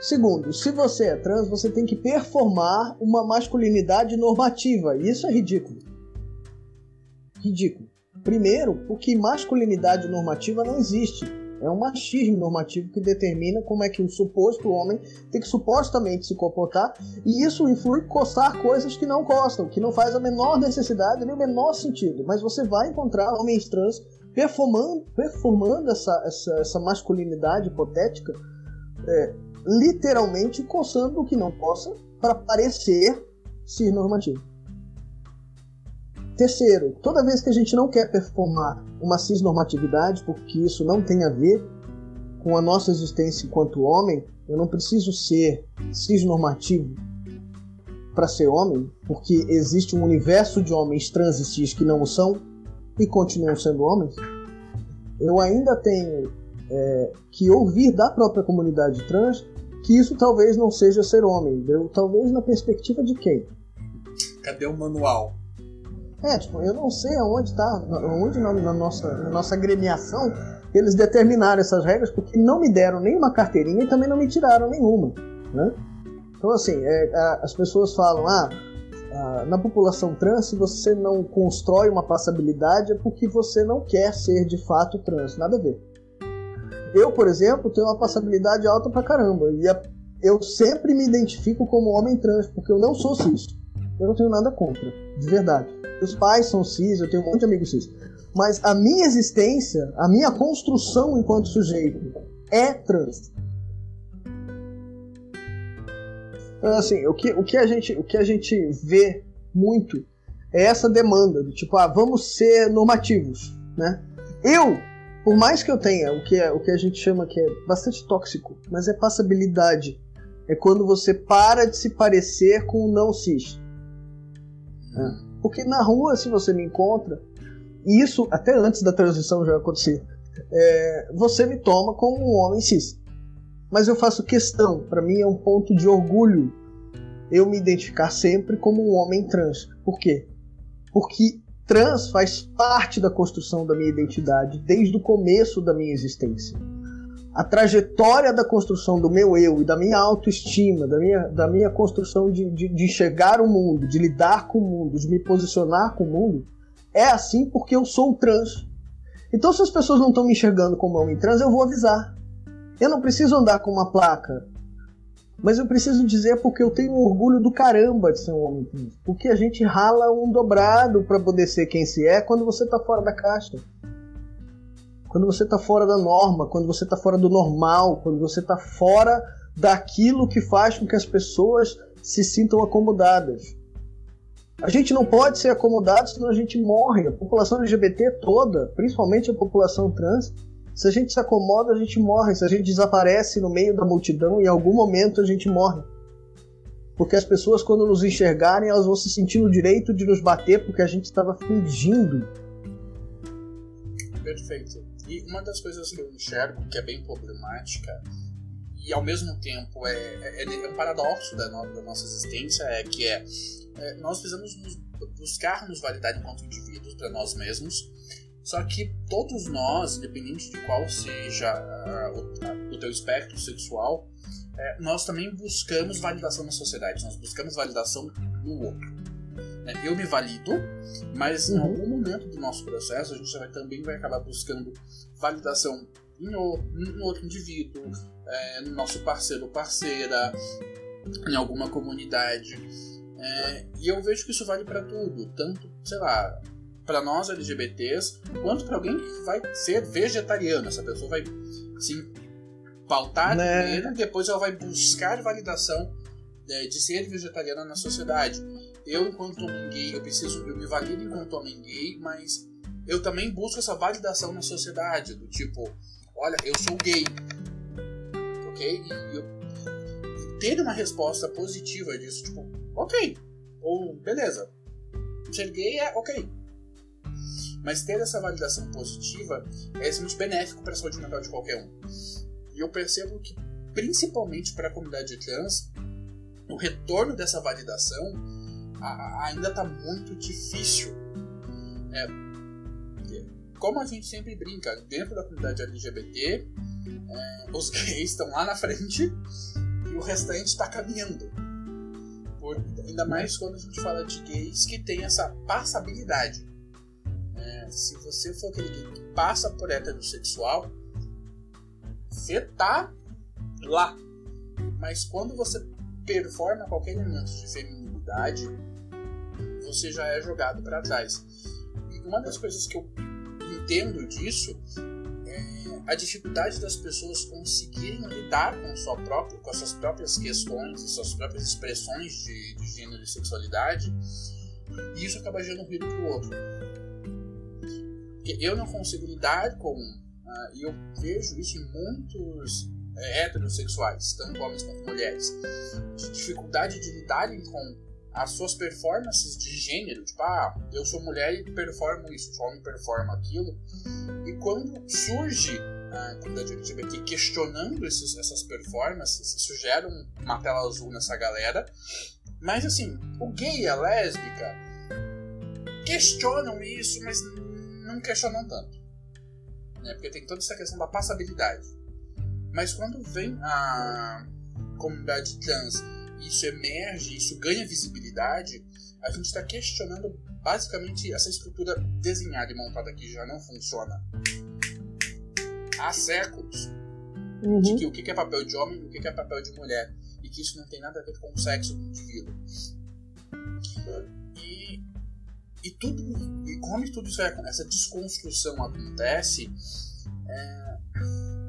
Segundo, se você é trans, você tem que performar uma masculinidade normativa. E isso é ridículo. Ridículo. Primeiro, porque masculinidade normativa não existe. É um machismo normativo que determina como é que o suposto homem tem que supostamente se comportar, e isso influi coçar coisas que não costam, que não faz a menor necessidade nem o menor sentido. Mas você vai encontrar homens trans performando, performando essa, essa, essa masculinidade hipotética, é, literalmente coçando o que não possa para parecer ser normativo. Terceiro, toda vez que a gente não quer performar uma cisnormatividade, porque isso não tem a ver com a nossa existência enquanto homem, eu não preciso ser cisnormativo para ser homem, porque existe um universo de homens trans e cis que não o são e continuam sendo homens. Eu ainda tenho é, que ouvir da própria comunidade trans que isso talvez não seja ser homem, eu, talvez na perspectiva de quem? Cadê o manual? É, tipo, eu não sei aonde está, onde na, na, nossa, na nossa agremiação eles determinaram essas regras, porque não me deram nenhuma carteirinha e também não me tiraram nenhuma, né? Então, assim, é, as pessoas falam, ah, na população trans, se você não constrói uma passabilidade é porque você não quer ser de fato trans, nada a ver. Eu, por exemplo, tenho uma passabilidade alta pra caramba, e eu sempre me identifico como homem trans, porque eu não sou cis. Eu não tenho nada contra, de verdade. Meus pais são cis, eu tenho um monte de amigos cis. Mas a minha existência, a minha construção enquanto sujeito é trans. Então, assim, o que, o, que a gente, o que a gente vê muito é essa demanda do tipo, ah, vamos ser normativos, né? Eu, por mais que eu tenha o que, é, o que a gente chama que é bastante tóxico, mas é passabilidade. É quando você para de se parecer com o não cis. É. Porque na rua, se você me encontra, e isso até antes da transição já acontecia, é, você me toma como um homem cis. Mas eu faço questão, para mim é um ponto de orgulho eu me identificar sempre como um homem trans. Por quê? Porque trans faz parte da construção da minha identidade desde o começo da minha existência. A trajetória da construção do meu eu e da minha autoestima, da minha, da minha construção de, de, de enxergar o mundo, de lidar com o mundo, de me posicionar com o mundo, é assim porque eu sou trans. Então, se as pessoas não estão me enxergando como homem trans, eu vou avisar. Eu não preciso andar com uma placa mas eu preciso dizer porque eu tenho orgulho do caramba de ser um homem trans. Porque a gente rala um dobrado para poder ser quem se é quando você tá fora da caixa. Quando você tá fora da norma, quando você tá fora do normal, quando você tá fora daquilo que faz com que as pessoas se sintam acomodadas. A gente não pode ser acomodado senão a gente morre. A população LGBT toda, principalmente a população trans, se a gente se acomoda, a gente morre. Se a gente desaparece no meio da multidão, em algum momento a gente morre. Porque as pessoas, quando nos enxergarem, elas vão se sentir no direito de nos bater porque a gente estava fingindo. Perfeito. E uma das coisas que eu enxergo que é bem problemática e ao mesmo tempo é, é, é um paradoxo da, no, da, nossa existência é que é, é nós precisamos nos, buscar nos validar enquanto indivíduos para nós mesmos só que todos nós, independente de qual seja uh, o, o, teu espectro sexual, é, nós também buscamos validação na sociedade, nós buscamos validação no outro. É, eu me valido, mas uhum. em algum momento do nosso processo a gente vai, também vai acabar buscando validação em, o, em outro indivíduo, é, no nosso parceiro ou parceira, em alguma comunidade. É, e eu vejo que isso vale para tudo, tanto, sei lá, para nós LGBTs, quanto para alguém que vai ser vegetariano. Essa pessoa vai se pautar né? primeiro, depois ela vai buscar validação de, de ser vegetariana na sociedade. Eu, enquanto homem gay, eu preciso, eu me valido enquanto homem gay, mas eu também busco essa validação na sociedade, do tipo, olha, eu sou gay, ok? E eu e ter uma resposta positiva disso, tipo, ok, ou beleza, ser gay é ok, mas ter essa validação positiva é extremamente benéfico para a saúde mental de qualquer um. E eu percebo que, principalmente para a comunidade trans, o retorno dessa validação a, ainda está muito difícil. É, como a gente sempre brinca, dentro da comunidade LGBT, é, os gays estão lá na frente e o restante está caminhando. Por, ainda mais quando a gente fala de gays que tem essa passabilidade se você for aquele que passa por heterossexual, você tá lá. Mas quando você performa qualquer elemento de feminilidade, você já é jogado para trás. E uma das coisas que eu entendo disso é a dificuldade das pessoas conseguirem lidar com, sua própria, com as suas próprias questões, suas próprias expressões de, de gênero e sexualidade, e isso acaba gerando ruído pro outro. Porque eu não consigo lidar com. Uh, e eu vejo isso em muitos é, heterossexuais, tanto homens quanto mulheres, de dificuldade de lidarem com as suas performances de gênero, tipo, ah, eu sou mulher e performo isso, sou homem performa aquilo. E quando surge a comunidade LGBT questionando esses, essas performances, isso gera uma tela azul nessa galera. Mas assim, o gay e a lésbica questionam isso, mas não questionam tanto. Né? Porque tem toda essa questão da passabilidade. Mas quando vem a comunidade trans e isso emerge, isso ganha visibilidade, a gente está questionando basicamente essa estrutura desenhada e montada que já não funciona há séculos. Uhum. De que o que é papel de homem e o que é papel de mulher. E que isso não tem nada a ver com o sexo do indivíduo. E, e tudo e como tudo isso é, essa desconstrução acontece é,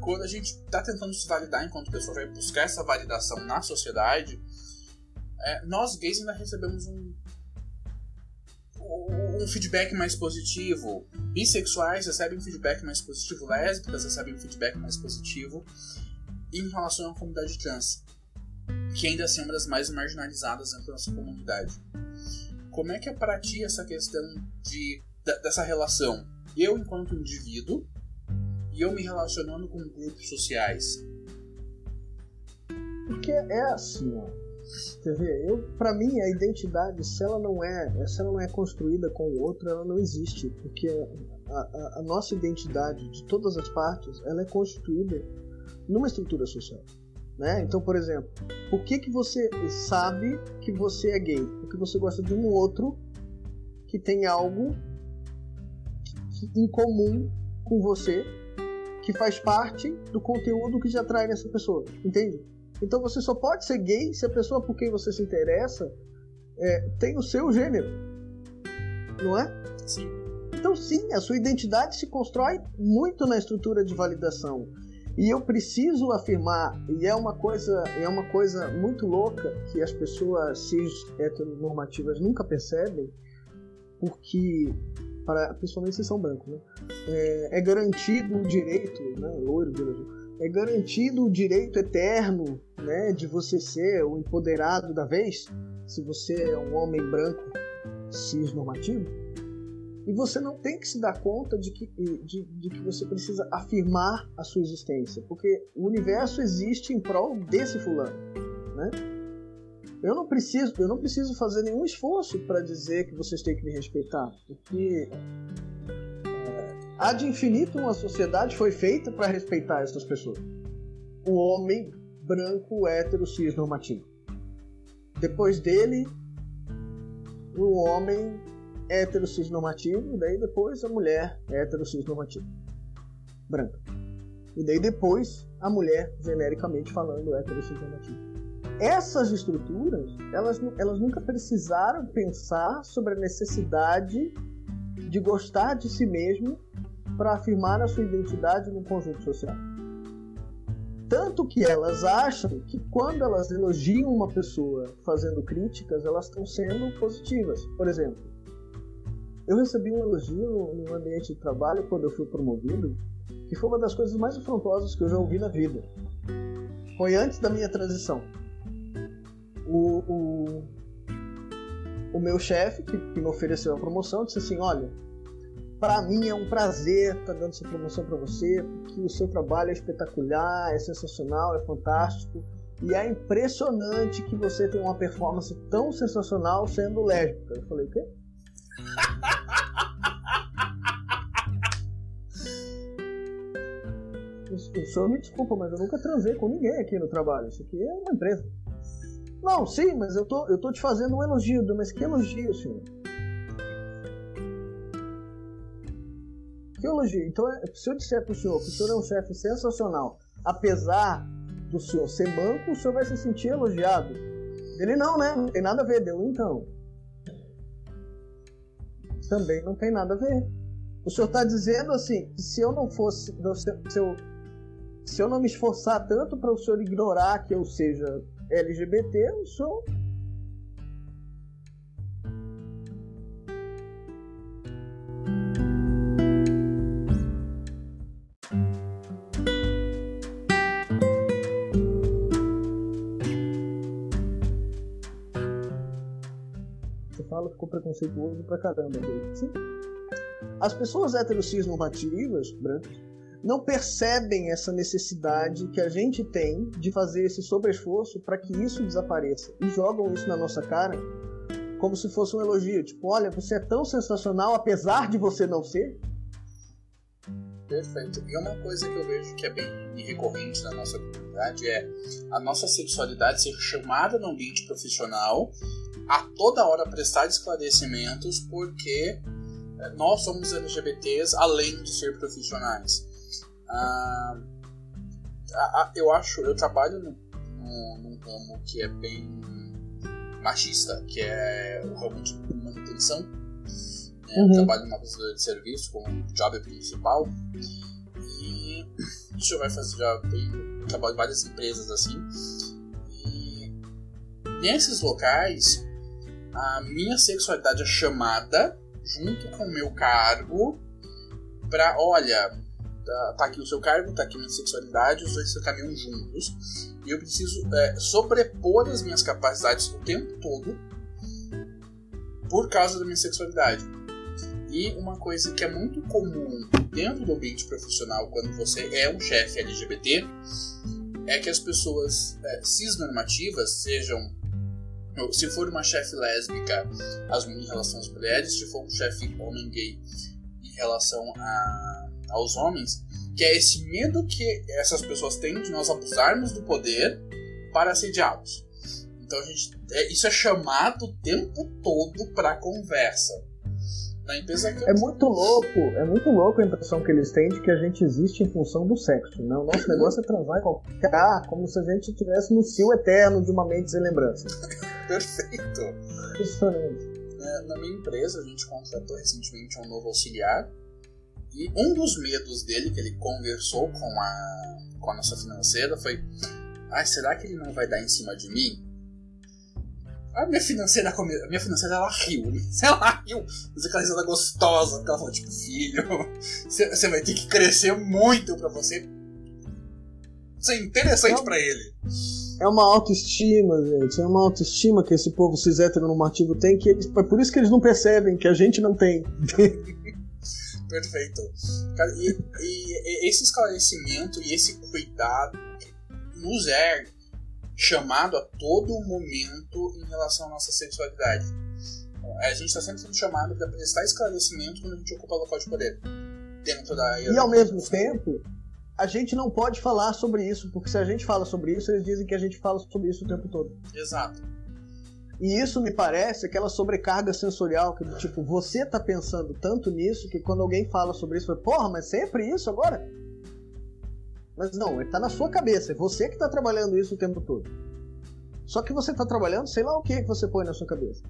quando a gente está tentando se validar enquanto pessoa vai buscar essa validação na sociedade é, nós gays ainda recebemos um um feedback mais positivo. Bissexuais recebem um feedback mais positivo, lésbicas recebem um feedback mais positivo em relação à comunidade trans, que ainda assim é uma das mais marginalizadas dentro da nossa comunidade. Como é que é para ti essa questão de, dessa relação? Eu, enquanto indivíduo, e eu me relacionando com grupos sociais? Porque é assim, ó Quer ver? Eu, para mim, a identidade, se ela não é, se ela não é construída com o outro, ela não existe, porque a, a, a nossa identidade de todas as partes, ela é constituída numa estrutura social. Né? Então, por exemplo, por que, que você sabe que você é gay? Porque você gosta de um outro que tem algo em comum com você, que faz parte do conteúdo que já atrai nessa pessoa, entende? Então você só pode ser gay se a pessoa por quem você se interessa é, tem o seu gênero. Não é? Sim. Então sim, a sua identidade se constrói muito na estrutura de validação. E eu preciso afirmar, e é uma coisa, é uma coisa muito louca que as pessoas cis heteronormativas nunca percebem, porque para, principalmente se são brancos, né? é, é garantido o direito, né, loiro, é garantido o direito eterno né, de você ser o empoderado da vez, se você é um homem branco cis normativo, e você não tem que se dar conta de que, de, de que você precisa afirmar a sua existência, porque o universo existe em prol desse fulano, né? Eu não preciso, eu não preciso fazer nenhum esforço para dizer que vocês têm que me respeitar, porque Há de infinito uma sociedade foi feita para respeitar essas pessoas. O homem branco, hétero, cis normativo. Depois dele, o homem hétero, cis normativo. Daí depois a mulher hétero, cis normativa. Branca. E daí depois a mulher, genericamente falando, hétero, cis normativa. Essas estruturas, elas, elas nunca precisaram pensar sobre a necessidade de gostar de si mesmo para afirmar a sua identidade no conjunto social. Tanto que elas acham que quando elas elogiam uma pessoa fazendo críticas, elas estão sendo positivas. Por exemplo, eu recebi um elogio no ambiente de trabalho quando eu fui promovido, que foi uma das coisas mais afrontosas que eu já ouvi na vida. Foi antes da minha transição. O, o, o meu chefe, que, que me ofereceu a promoção, disse assim: Olha, para mim é um prazer estar tá dando essa promoção para você, porque o seu trabalho é espetacular, é sensacional, é fantástico. E é impressionante que você tem uma performance tão sensacional sendo lésbica. Eu falei, o quê? o senhor me desculpa, mas eu nunca transei com ninguém aqui no trabalho. Isso aqui é uma empresa. Não, sim, mas eu tô, eu tô te fazendo um elogio. Mas que elogio, senhor? Que elogio. Então, é, se eu disser para o senhor que o senhor é um chefe sensacional, apesar do senhor ser manco, o senhor vai se sentir elogiado. Ele não, né? Não tem nada a ver. Deu então. Também não tem nada a ver. O senhor está dizendo assim, que se eu não fosse. Se eu, se eu não me esforçar tanto para o senhor ignorar que eu seja LGBT, o senhor fala ficou preconceituoso pra caramba. Sim. As pessoas heterocis normativas, brancas, não percebem essa necessidade que a gente tem de fazer esse sobreesforço para que isso desapareça e jogam isso na nossa cara como se fosse um elogio, tipo, olha, você é tão sensacional apesar de você não ser. Perfeito. E uma coisa que eu vejo que é bem recorrente na nossa comunidade é a nossa sexualidade ser chamada no ambiente profissional a toda hora prestar esclarecimentos porque eh, nós somos LGBTs além de ser profissionais. Ah, eu acho, eu trabalho num, num ramo que é bem machista, que é o ramo de manutenção. Né? Uhum. Eu trabalho numa prestadora de serviço como job principal. E isso vai fazer, já tem trabalho em várias empresas assim. E nesses locais, a minha sexualidade é chamada junto com o meu cargo para, olha, tá, tá, aqui o seu cargo, tá aqui minha sexualidade, os dois caminham juntos. E eu preciso é, sobrepor as minhas capacidades o tempo todo por causa da minha sexualidade. E uma coisa que é muito comum dentro do ambiente profissional, quando você é um chefe LGBT, é que as pessoas é, cisnormativas sejam. Se for uma chefe lésbica as, em relação às mulheres, se for um chefe homem gay em relação a, aos homens, que é esse medo que essas pessoas têm de nós abusarmos do poder para assediá-los. Então a gente, é, isso é chamado o tempo todo para conversa. Na empresa que... É muito louco, é muito louco a impressão que eles têm de que a gente existe em função do sexo. Né? O nosso negócio é transar em qualquer lugar, como se a gente estivesse no cio eterno de uma mente sem lembrança. Perfeito. Impressionante. É, na minha empresa, a gente contratou recentemente um novo auxiliar e um dos medos dele, que ele conversou com a, com a nossa financeira, foi: ah, será que ele não vai dar em cima de mim? A minha financeira, a minha financeira ela riu. Ela riu, mas aquela risada gostosa, porque ela falou: tipo, filho, você vai ter que crescer muito pra você ser interessante é, para ele. É uma autoestima, gente. É uma autoestima que esse povo cis heteronormativo tem, que eles, é por isso que eles não percebem, que a gente não tem. Perfeito. E, e, esse esclarecimento e esse cuidado nos é chamado a todo momento em relação à nossa sexualidade. A gente está sempre sendo chamado para prestar esclarecimento quando a gente ocupa local de poder. Dentro da e ao mesmo tempo, a gente não pode falar sobre isso, porque se a gente fala sobre isso, eles dizem que a gente fala sobre isso o tempo todo. Exato. E isso me parece aquela sobrecarga sensorial, que tipo, você tá pensando tanto nisso que quando alguém fala sobre isso, porra, mas sempre isso agora? Mas não, ele tá na sua cabeça, é você que tá trabalhando isso o tempo todo. Só que você tá trabalhando, sei lá o que que você põe na sua cabeça.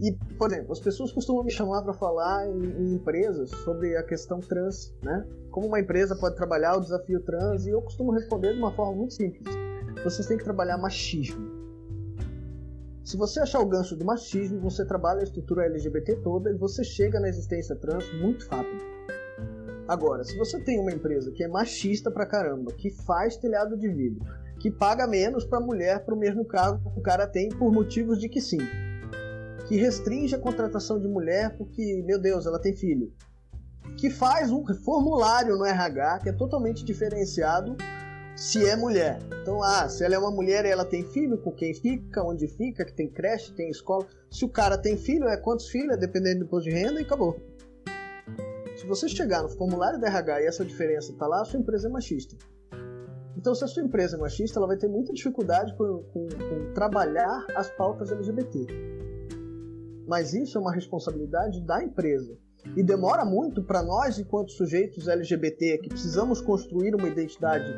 E, por exemplo, as pessoas costumam me chamar para falar em, em, empresas sobre a questão trans, né? Como uma empresa pode trabalhar o desafio trans, e eu costumo responder de uma forma muito simples. Vocês têm que trabalhar machismo. Se você achar o gancho do machismo, você trabalha a estrutura LGBT toda e você chega na existência trans muito rápido. Agora, se você tem uma empresa que é machista pra caramba, que faz telhado de vidro, que paga menos pra mulher pro mesmo cargo que o cara tem por motivos de que sim, que restringe a contratação de mulher porque, meu Deus, ela tem filho, que faz um formulário no RH que é totalmente diferenciado se é mulher. Então, ah, se ela é uma mulher e ela tem filho, com quem fica, onde fica, que tem creche, tem escola. Se o cara tem filho, é quantos filhos, é dependendo do imposto de renda e acabou. Se você chegar no formulário da RH e essa diferença tá lá, a sua empresa é machista. Então, se a sua empresa é machista, ela vai ter muita dificuldade com, com, com trabalhar as pautas LGBT. Mas isso é uma responsabilidade da empresa. E demora muito para nós, enquanto sujeitos LGBT, que precisamos construir uma identidade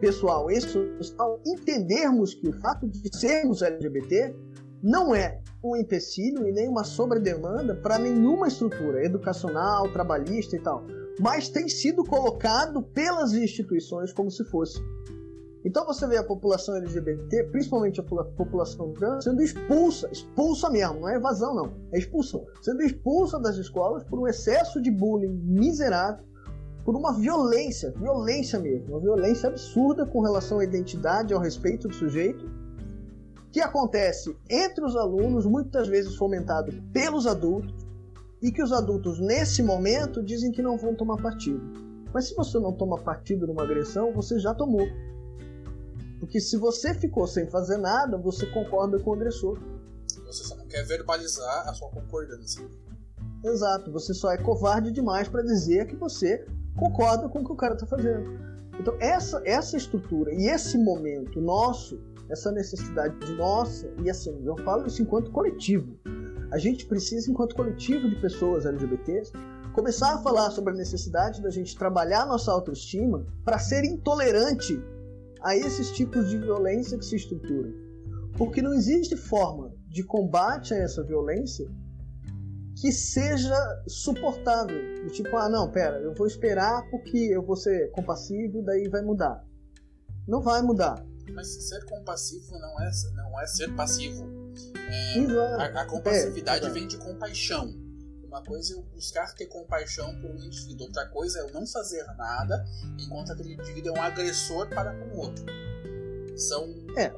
pessoal e social, entendermos que o fato de sermos LGBT não é um empecilho e nem uma sobredemanda para nenhuma estrutura educacional, trabalhista e tal, mas tem sido colocado pelas instituições como se fosse. Então você vê a população LGBT, principalmente a população trans, sendo expulsa, expulsa mesmo, não é evasão não, é expulsão, sendo expulsa das escolas por um excesso de bullying miserável, por uma violência, violência mesmo, uma violência absurda com relação à identidade, ao respeito do sujeito, que acontece entre os alunos, muitas vezes fomentado pelos adultos, e que os adultos nesse momento dizem que não vão tomar partido. Mas se você não toma partido numa agressão, você já tomou. Porque se você ficou sem fazer nada, você concorda com o agressor. Você só não quer verbalizar a sua concordância. Exato, você só é covarde demais para dizer que você concorda com o que o cara está fazendo. Então, essa, essa estrutura e esse momento nosso, essa necessidade de nossa, e assim, eu falo isso enquanto coletivo. A gente precisa, enquanto coletivo de pessoas LGBTs, começar a falar sobre a necessidade da gente trabalhar nossa autoestima para ser intolerante a esses tipos de violência que se estruturam. Porque não existe forma de combate a essa violência que seja suportável. Tipo, ah, não, pera, eu vou esperar porque eu vou ser compassivo, daí vai mudar. Não vai mudar. Mas ser compassivo não é, não é ser passivo. É, a, a, compassividade é, vem de compaixão. Uma coisa é eu buscar ter compaixão por um indivíduo, outra coisa é eu não fazer nada enquanto aquele indivíduo é um agressor para com o outro. São. É.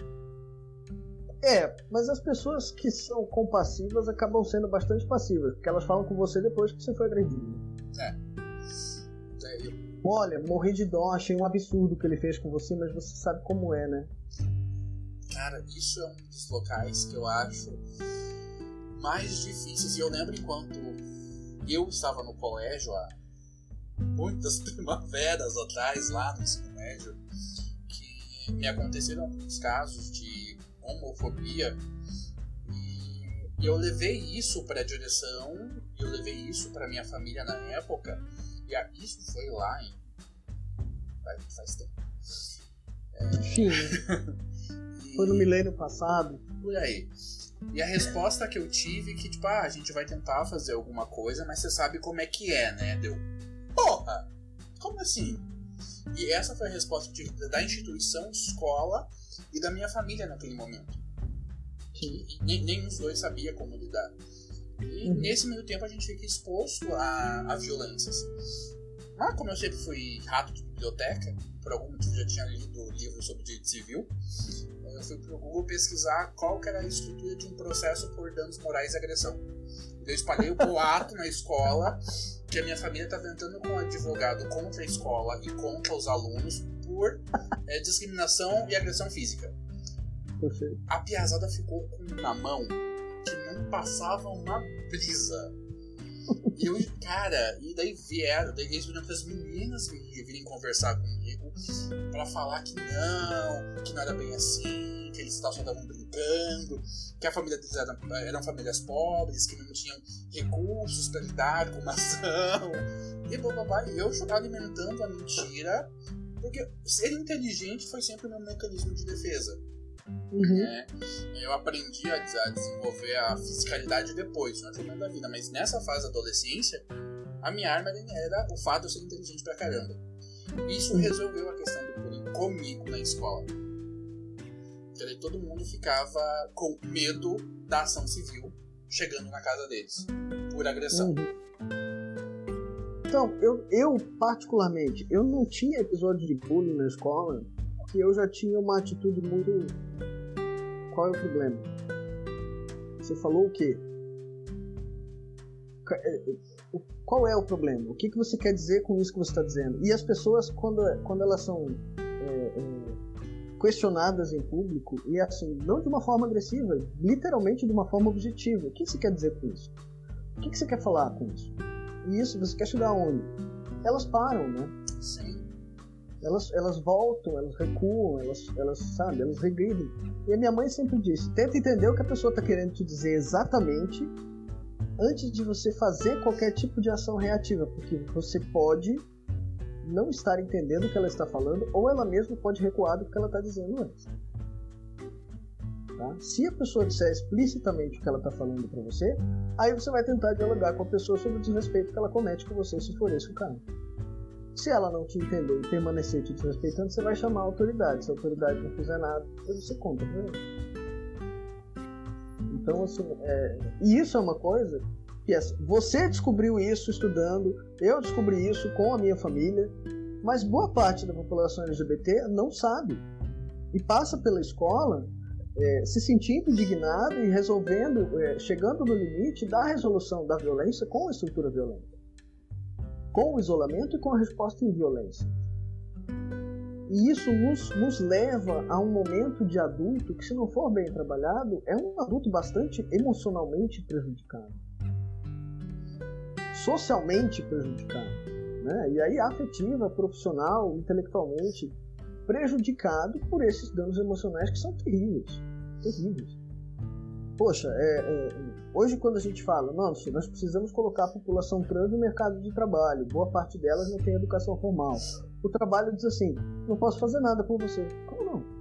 É, mas as pessoas que são compassivas acabam sendo bastante passivas, porque elas falam com você depois que você foi agredido. É. é eu... Olha, morri de dó, achei um absurdo o que ele fez com você, mas você sabe como é, né? Cara, isso é um dos locais que eu acho mais difíceis. E eu lembro enquanto eu estava no colégio há muitas primaveras atrás, lá no ensino médio, que me aconteceram alguns casos de homofobia e eu levei isso para a direção, eu levei isso para minha família na época, e isso foi lá em. faz, tempo. É... Sim. Foi no milênio passado. Por aí. E a resposta que eu tive que, tipo, ah, a gente vai tentar fazer alguma coisa, mas você sabe como é que é, né? Deu. Porra! Como assim? E essa foi a resposta da instituição, escola e da minha família naquele momento. E, nem, os dois sabia como lidar. E uhum. nesse meio tempo a gente fica exposto a, a violências. Mas como eu sempre fui rato de biblioteca, por algum motivo já tinha lido livros sobre direito civil, eu fui pro Google pesquisar qual era a estrutura de um processo por danos morais e agressão. Eu espalhei o boato na escola que a minha família estava entrando com um advogado contra a escola e contra os alunos por é, discriminação e agressão física. Perfeito. A piazada ficou com na mão que não passava uma brisa. E eu, cara, e daí vieram, daí eles viram as meninas virem conversar comigo para falar que não, que não era bem assim, que eles só estavam brincando, que a família deles eram, eram famílias pobres, que não tinham recursos para lidar com uma ação, e blá. E eu alimentando a mentira, porque ser inteligente foi sempre o meu mecanismo de defesa. Uhum. Né? Eu aprendi a, desenvolver a fiscalidade depois, no momento da vida, mas nessa fase da adolescência, a minha arma era o fato de eu ser inteligente pra caramba. Isso resolveu a questão do bullying comigo na escola. Porque daí todo mundo ficava com medo da ação civil chegando na casa deles por agressão. Uhum. Então, eu, eu particularmente, eu não tinha episódio de bullying na escola que eu já tinha uma atitude muito. Qual é o problema? Você falou o quê? É, qual é o problema? O que, que você quer dizer com isso que você está dizendo? E as pessoas, quando, quando elas são é, é, questionadas em público, e assim, não de uma forma agressiva, literalmente de uma forma objetiva, o que você quer dizer com isso? O que, que você quer falar com isso? E isso você quer chegar aonde? Elas param, né? Sim elas, elas voltam, elas recuam, elas, elas, sabe, elas regridem. E a minha mãe sempre disse: tenta entender o que a pessoa está querendo te dizer exatamente antes de você fazer qualquer tipo de ação reativa, porque você pode não estar entendendo o que ela está falando, ou ela mesma pode recuar do que ela está dizendo antes. Tá? Se a pessoa disser explicitamente o que ela está falando para você, aí você vai tentar dialogar com a pessoa sobre o desrespeito que ela comete com você, se for esse o caso. Se ela não te entender e permanecer te desrespeitando, você vai chamar a autoridade. Se a autoridade não fizer nada, você conta pra ele. Então, assim, é... e isso é uma coisa que é, você descobriu isso estudando, eu descobri isso com a minha família, mas boa parte da população LGBT não sabe. E passa pela escola é, se sentindo indignado e resolvendo, é, chegando no limite da resolução da violência com a estrutura violenta com o isolamento e com a resposta em violência. E isso nos, nos leva a um momento de adulto que, se não for bem trabalhado, é um adulto bastante emocionalmente prejudicado, socialmente prejudicado, né? e aí afetiva, profissional, intelectualmente prejudicado por esses danos emocionais que são terríveis, terríveis. Poxa, é, é, hoje quando a gente fala, nossa, nós precisamos colocar a população trans no mercado de trabalho, boa parte delas não tem educação formal. O trabalho diz assim, não posso fazer nada por você. Como não?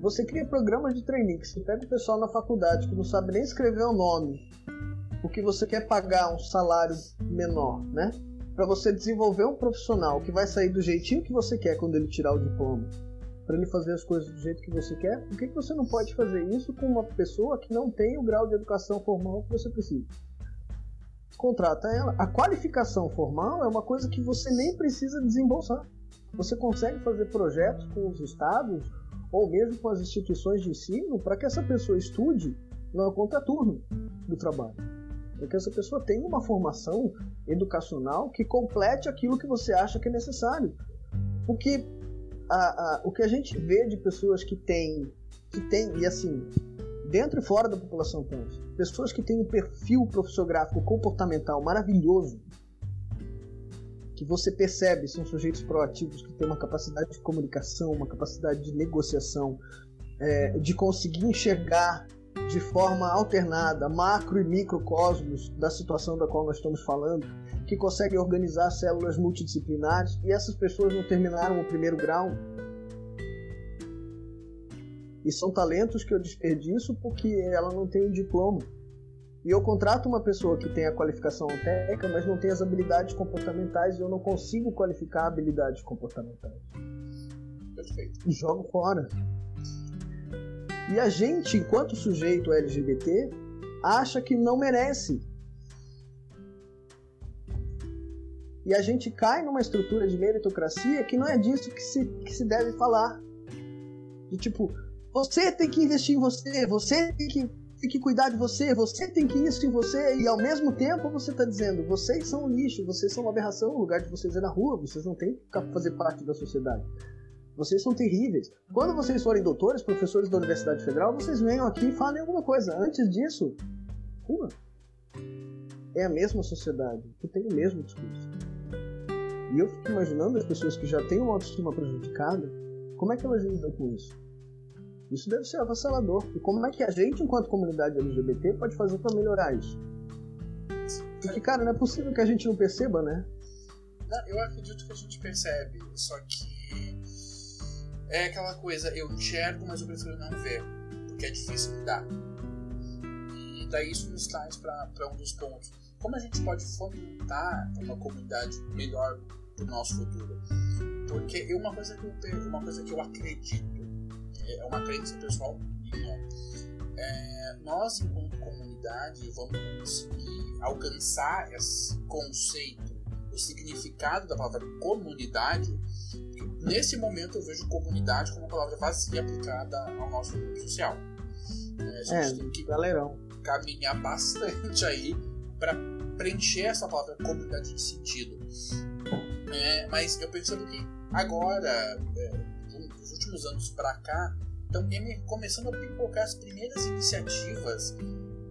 Você cria programas de trainee, que você pega o pessoal na faculdade que não sabe nem escrever o nome, porque você quer pagar um salário menor, né? Para você desenvolver um profissional que vai sair do jeitinho que você quer quando ele tirar o diploma, para ele fazer as coisas do jeito que você quer, por que, que você não pode fazer isso com uma pessoa que não tem o grau de educação formal que você precisa? Contrata ela. A qualificação formal é uma coisa que você nem precisa desembolsar. Você consegue fazer projetos com os estados ou mesmo com as instituições de ensino para que essa pessoa estude no contraturno do trabalho. Para que essa pessoa tenha uma formação educacional que complete aquilo que você acha que é necessário. Porque a, a, o que a gente vê de pessoas que têm, que têm, e assim, dentro e fora da população trans, pessoas que têm um perfil profissionográfico comportamental maravilhoso, que você percebe são sujeitos proativos que têm uma capacidade de comunicação, uma capacidade de negociação, é, de conseguir enxergar de forma alternada macro e microcosmos da situação da qual nós estamos falando, que conseguem organizar células multidisciplinares e essas pessoas não terminaram o primeiro grau. E são talentos que eu desperdiço porque ela não tem um diploma. E eu contrato uma pessoa que tem a qualificação técnica, mas não tem as habilidades comportamentais e eu não consigo qualificar habilidades comportamentais. Perfeito. E jogo fora. E a gente, enquanto sujeito LGBT, acha que não merece. E a gente cai numa estrutura de meritocracia que não é disso que se, que se deve falar. De tipo, você tem que investir em você, você tem que tem que cuidar de você, você tem que isso em você, e ao mesmo tempo você está dizendo, vocês são um lixo, vocês são uma aberração, o lugar de vocês é na rua, vocês não têm que fazer parte da sociedade. Vocês são terríveis. Quando vocês forem doutores, professores da Universidade Federal, vocês venham aqui e falem alguma coisa. Antes disso, rua. É a mesma sociedade, que tem o mesmo discurso. E eu fico imaginando as pessoas que já têm uma autoestima prejudicada, como é que elas lidam com isso? Isso deve ser avassalador. E como é que a gente, enquanto comunidade LGBT, pode fazer para melhorar isso? Porque, cara, não é possível que a gente não perceba, né? Não, eu acredito que a gente percebe, só que é aquela coisa, eu enxergo, mas eu prefiro não ver, porque é difícil lidar. E daí isso nos traz para um dos pontos. Como a gente pode fomentar uma comunidade melhor para o nosso futuro? Porque uma coisa que eu, uma coisa que eu acredito é uma crença pessoal minha. É, nós, enquanto comunidade, vamos conseguir alcançar esse conceito, o significado da palavra comunidade. Nesse momento, eu vejo comunidade como uma palavra vazia aplicada ao nosso grupo social. É, a gente é, tem que galerão. caminhar bastante aí para preencher essa palavra comunidade de sentido. É, mas eu percebo que agora, é, dos últimos anos para cá, então, começando a pipocar as primeiras iniciativas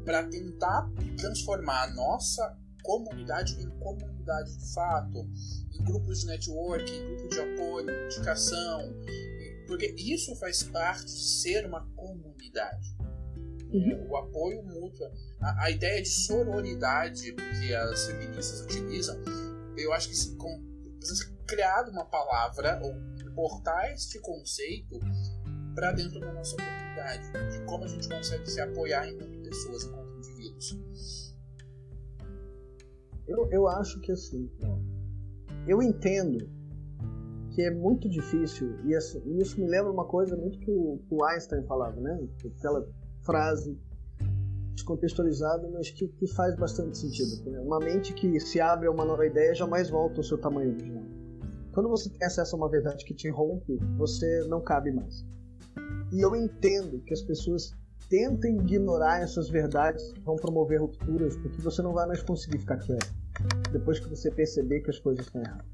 para tentar transformar a nossa comunidade em comunidade de fato, em grupos de network, em grupos de apoio, indicação, porque isso faz parte de ser uma comunidade. Uhum. O apoio mútuo, a, a, ideia de sororidade que as feministas utilizam, eu acho que se, com, precisa ser criado uma palavra ou importar este conceito para dentro da nossa comunidade, de como a gente consegue se apoiar enquanto pessoas, enquanto indivíduos. Eu, eu acho que assim, eu entendo que é muito difícil, e isso, isso me lembra uma coisa muito que o, que o Einstein falava, né? Aquela frase descontextualizada, mas que, que faz bastante sentido. Né? Uma mente que se abre a uma nova ideia jamais volta ao seu tamanho original. Quando você tem acesso a uma verdade que te rompe, você não cabe mais. E eu entendo que as pessoas tentem ignorar essas verdades que vão promover rupturas, porque você não vai mais conseguir ficar quieto depois que você perceber que as coisas estão erradas.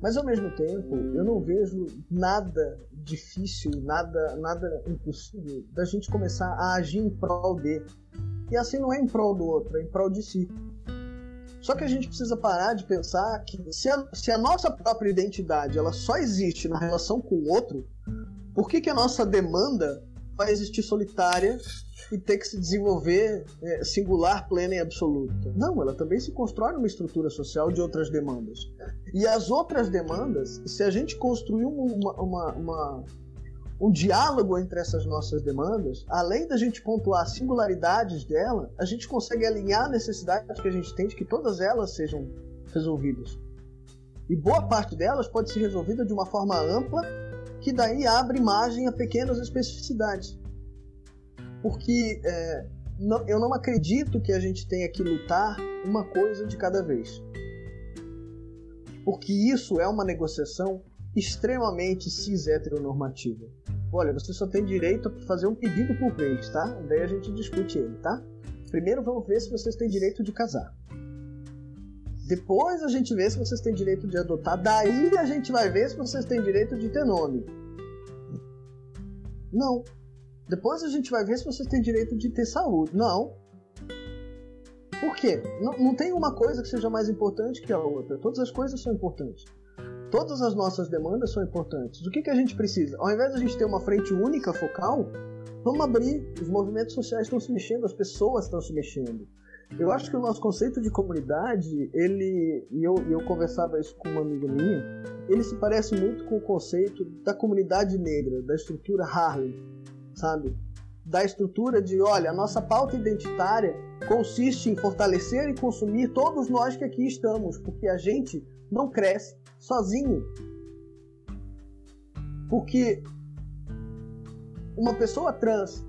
Mas ao mesmo tempo, eu não vejo nada difícil, nada, nada impossível da gente começar a agir em prol de. E assim não é em prol do outro, é em prol de si. Só que a gente precisa parar de pensar que se a, se a nossa própria identidade ela só existe na relação com o outro, por que, que a nossa demanda vai existir solitária e ter que se desenvolver é, singular, plena e absoluta? Não, ela também se constrói numa estrutura social de outras demandas. E as outras demandas, se a gente construir uma, uma, uma, um diálogo entre essas nossas demandas, além da gente pontuar singularidades dela, a gente consegue alinhar a necessidade que a gente tem de que todas elas sejam resolvidas. E boa parte delas pode ser resolvida de uma forma ampla, que daí abre margem a pequenas especificidades. Porque é, não, eu não acredito que a gente tenha que lutar uma coisa de cada vez. Porque isso é uma negociação extremamente cis heteronormativa. Olha, você só tem direito a fazer um pedido por vez, tá? Daí a gente discute ele, tá? Primeiro vamos ver se vocês têm direito de casar. Depois a gente vê se vocês têm direito de adotar. Daí a gente vai ver se vocês têm direito de ter nome. Não. Depois a gente vai ver se vocês têm direito de ter saúde. Não. Por quê? Não, não tem uma coisa que seja mais importante que a outra. Todas as coisas são importantes. Todas as nossas demandas são importantes. O que, que a gente precisa? Ao invés de a gente ter uma frente única, focal, vamos abrir. Os movimentos sociais estão se mexendo, as pessoas estão se mexendo. Eu acho que o nosso conceito de comunidade, ele, e eu, eu conversava isso com uma amiga minha, ele se parece muito com o conceito da comunidade negra, da estrutura Harlem, sabe? Da estrutura de, olha, a nossa pauta identitária consiste em fortalecer e consumir todos nós que aqui estamos, porque a gente não cresce sozinho. Porque uma pessoa trans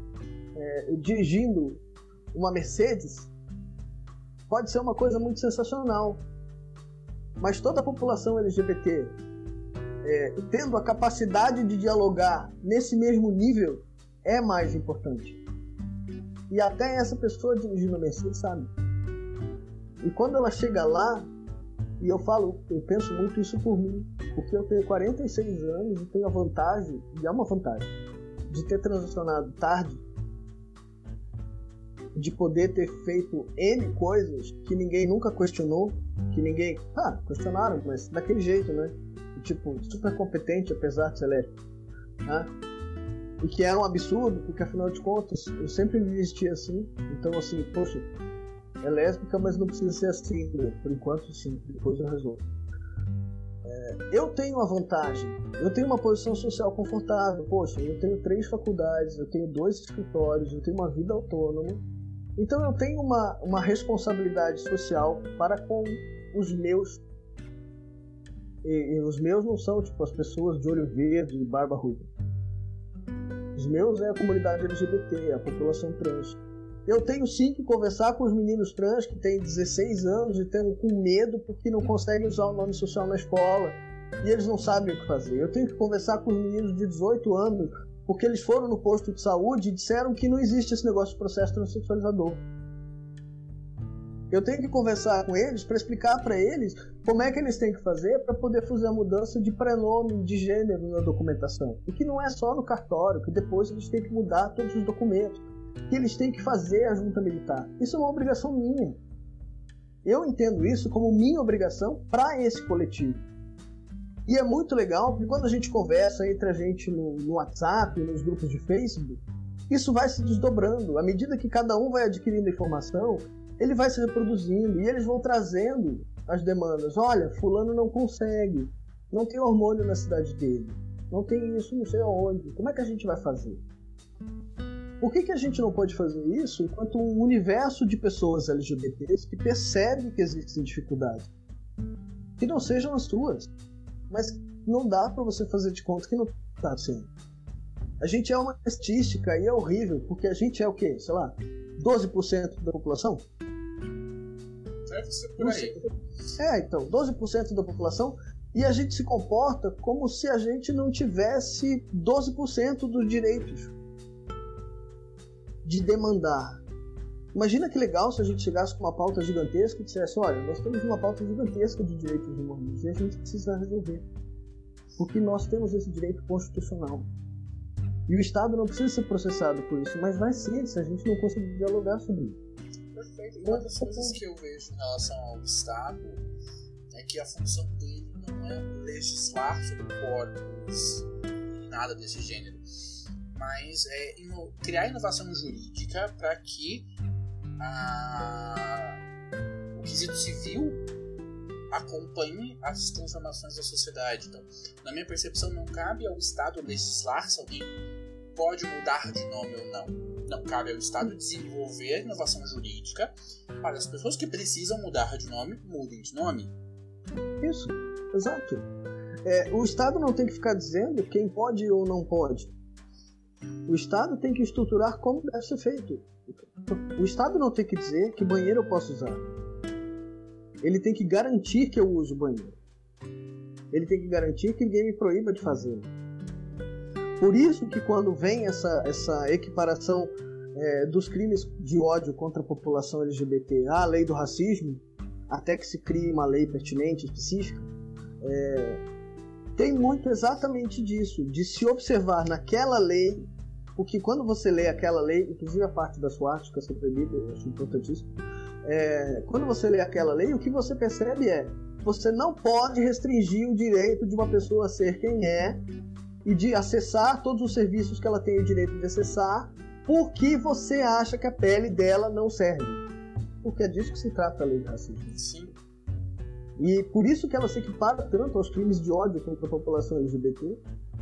é, dirigindo uma Mercedes pode ser uma coisa muito sensacional, mas toda a população LGBT é, tendo a capacidade de dialogar nesse mesmo nível é mais importante. E até essa pessoa dirigindo a Mercedes sabe. E quando ela chega lá, e eu falo, eu penso muito isso por mim, porque eu tenho 46 anos e tenho a vantagem, e é uma vantagem, de ter transicionado tarde, de poder ter feito N coisas que ninguém nunca questionou, que ninguém. Ah, questionaram, mas daquele jeito, né? Tipo, super competente, apesar de ser lésbico. Né? E que era um absurdo, porque afinal de contas, eu sempre me vestia assim. Então, assim, poxa, é lésbica, mas não precisa ser assim. Né? Por enquanto, sim. Depois eu resolvo. É, eu tenho uma vantagem. Eu tenho uma posição social confortável. Poxa, eu tenho três faculdades, eu tenho dois escritórios, eu tenho uma vida autônoma. Então eu tenho uma, uma responsabilidade social para com os meus. E, e os meus não são tipo as pessoas de olho verde e barba ruiva. Os meus é a comunidade LGBT, a população trans. Eu tenho sim que conversar com os meninos trans que têm 16 anos e estão com medo porque não conseguem usar o nome social na escola e eles não sabem o que fazer. Eu tenho que conversar com os meninos de 18 anos porque eles foram no posto de saúde e disseram que não existe esse negócio de processo transexualizador. Eu tenho que conversar com eles para explicar para eles como é que eles têm que fazer para poder fazer a mudança de prenome, de gênero na documentação. E que não é só no cartório, que depois eles têm que mudar todos os documentos que eles têm que fazer a junta militar. Isso é uma obrigação minha. Eu entendo isso como minha obrigação para esse coletivo. E é muito legal porque quando a gente conversa entre a gente no, no WhatsApp, nos grupos de Facebook, isso vai se desdobrando. À medida que cada um vai adquirindo informação, ele vai se reproduzindo e eles vão trazendo as demandas. Olha, fulano não consegue, não tem hormônio na cidade dele, não tem isso não sei aonde. Como é que a gente vai fazer? Por que, que a gente não pode fazer isso enquanto um universo de pessoas LGBTs que percebe que existem dificuldades? Que não sejam as suas, mas não dá para você fazer de conta que não está sendo. A gente é uma estatística e é horrível, porque a gente é o quê? Sei lá, 12% da população? Deve ser por aí. É, então, 12% da população e a gente se comporta como se a gente não tivesse 12% dos direitos de demandar. Imagina que legal se a gente chegasse com uma pauta gigantesca e dissesse: olha, nós temos uma pauta gigantesca de direitos humanos e a gente precisa resolver. Porque nós temos esse direito constitucional. E o Estado não precisa ser processado por isso, mas vai ser se a gente não conseguir dialogar sobre isso. Perfeito. Uma das coisas que eu vejo em relação ao Estado é que a função dele não é legislar sobre corpos, nada desse gênero mas é ino criar inovação jurídica para que a, o quesito civil acompanhe as transformações da sociedade. Então, na minha percepção, não cabe ao Estado legislar se alguém pode mudar de nome ou não. Não cabe ao Estado desenvolver inovação jurídica para as pessoas que precisam mudar de nome, mudem de nome. Isso, exato. É, o Estado não tem que ficar dizendo quem pode ou não pode. O Estado tem que estruturar como deve ser feito. O Estado não tem que dizer que banheiro eu posso usar. Ele tem que garantir que eu use o banheiro. Ele tem que garantir que ninguém me proíba de fazer. Por isso que quando vem essa, essa equiparação é, dos crimes de ódio contra a população LGBT à lei do racismo, até que se crie uma lei pertinente, específica, é, tem muito exatamente disso, de se observar naquela lei, porque quando você lê aquela lei, inclusive a parte da SWAT, que é sempre eu acho importantíssimo, é, quando você lê aquela lei, o que você percebe é você não pode restringir o direito de uma pessoa a ser quem é e de acessar todos os serviços que ela tem o direito de acessar, porque você acha que a pele dela não serve. Porque é disso que se trata a lei do racismo. Sim. E por isso que ela se equipara tanto aos crimes de ódio contra a população LGBT,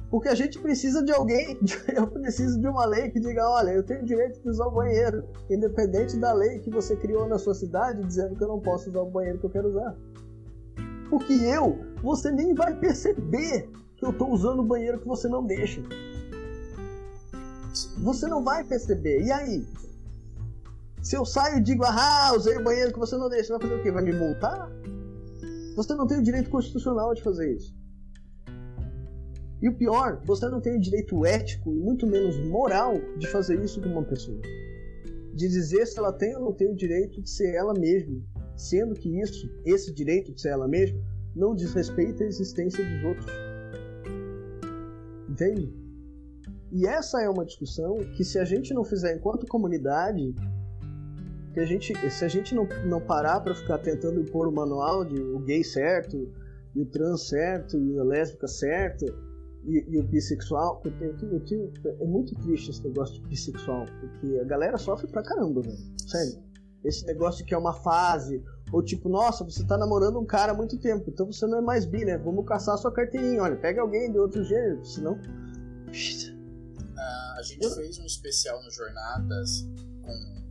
porque a gente precisa de alguém, eu preciso de uma lei que diga, olha, eu tenho direito de usar o banheiro, independente da lei que você criou na sua cidade dizendo que eu não posso usar o banheiro que eu quero usar. Porque eu, você nem vai perceber que eu estou usando o banheiro que você não deixa. Você não vai perceber. E aí? Se eu saio e digo, ah, usei o banheiro que você não deixa, vai fazer o quê? Vai me multar? Você não tem o direito constitucional de fazer isso. E o pior, você não tem o direito ético e muito menos moral de fazer isso com uma pessoa. De dizer se ela tem ou não tem o direito de ser ela mesma, sendo que isso, esse direito de ser ela mesma, não desrespeita a existência dos outros. Entende? E essa é uma discussão que se a gente não fizer enquanto comunidade, que a gente, se a gente não, não parar para ficar tentando impor o manual de o gay certo, e o trans certo, e a lésbica certa, e, e o bissexual, eu é muito triste esse negócio de bissexual, porque a galera sofre pra caramba, velho. Sério. Esse negócio que é uma fase, ou tipo, nossa, você tá namorando um cara há muito tempo, então você não é mais bi, né? Vamos caçar sua carteirinha, olha, pega alguém de outro gênero, senão. Uh, a gente fez um especial no Jornadas com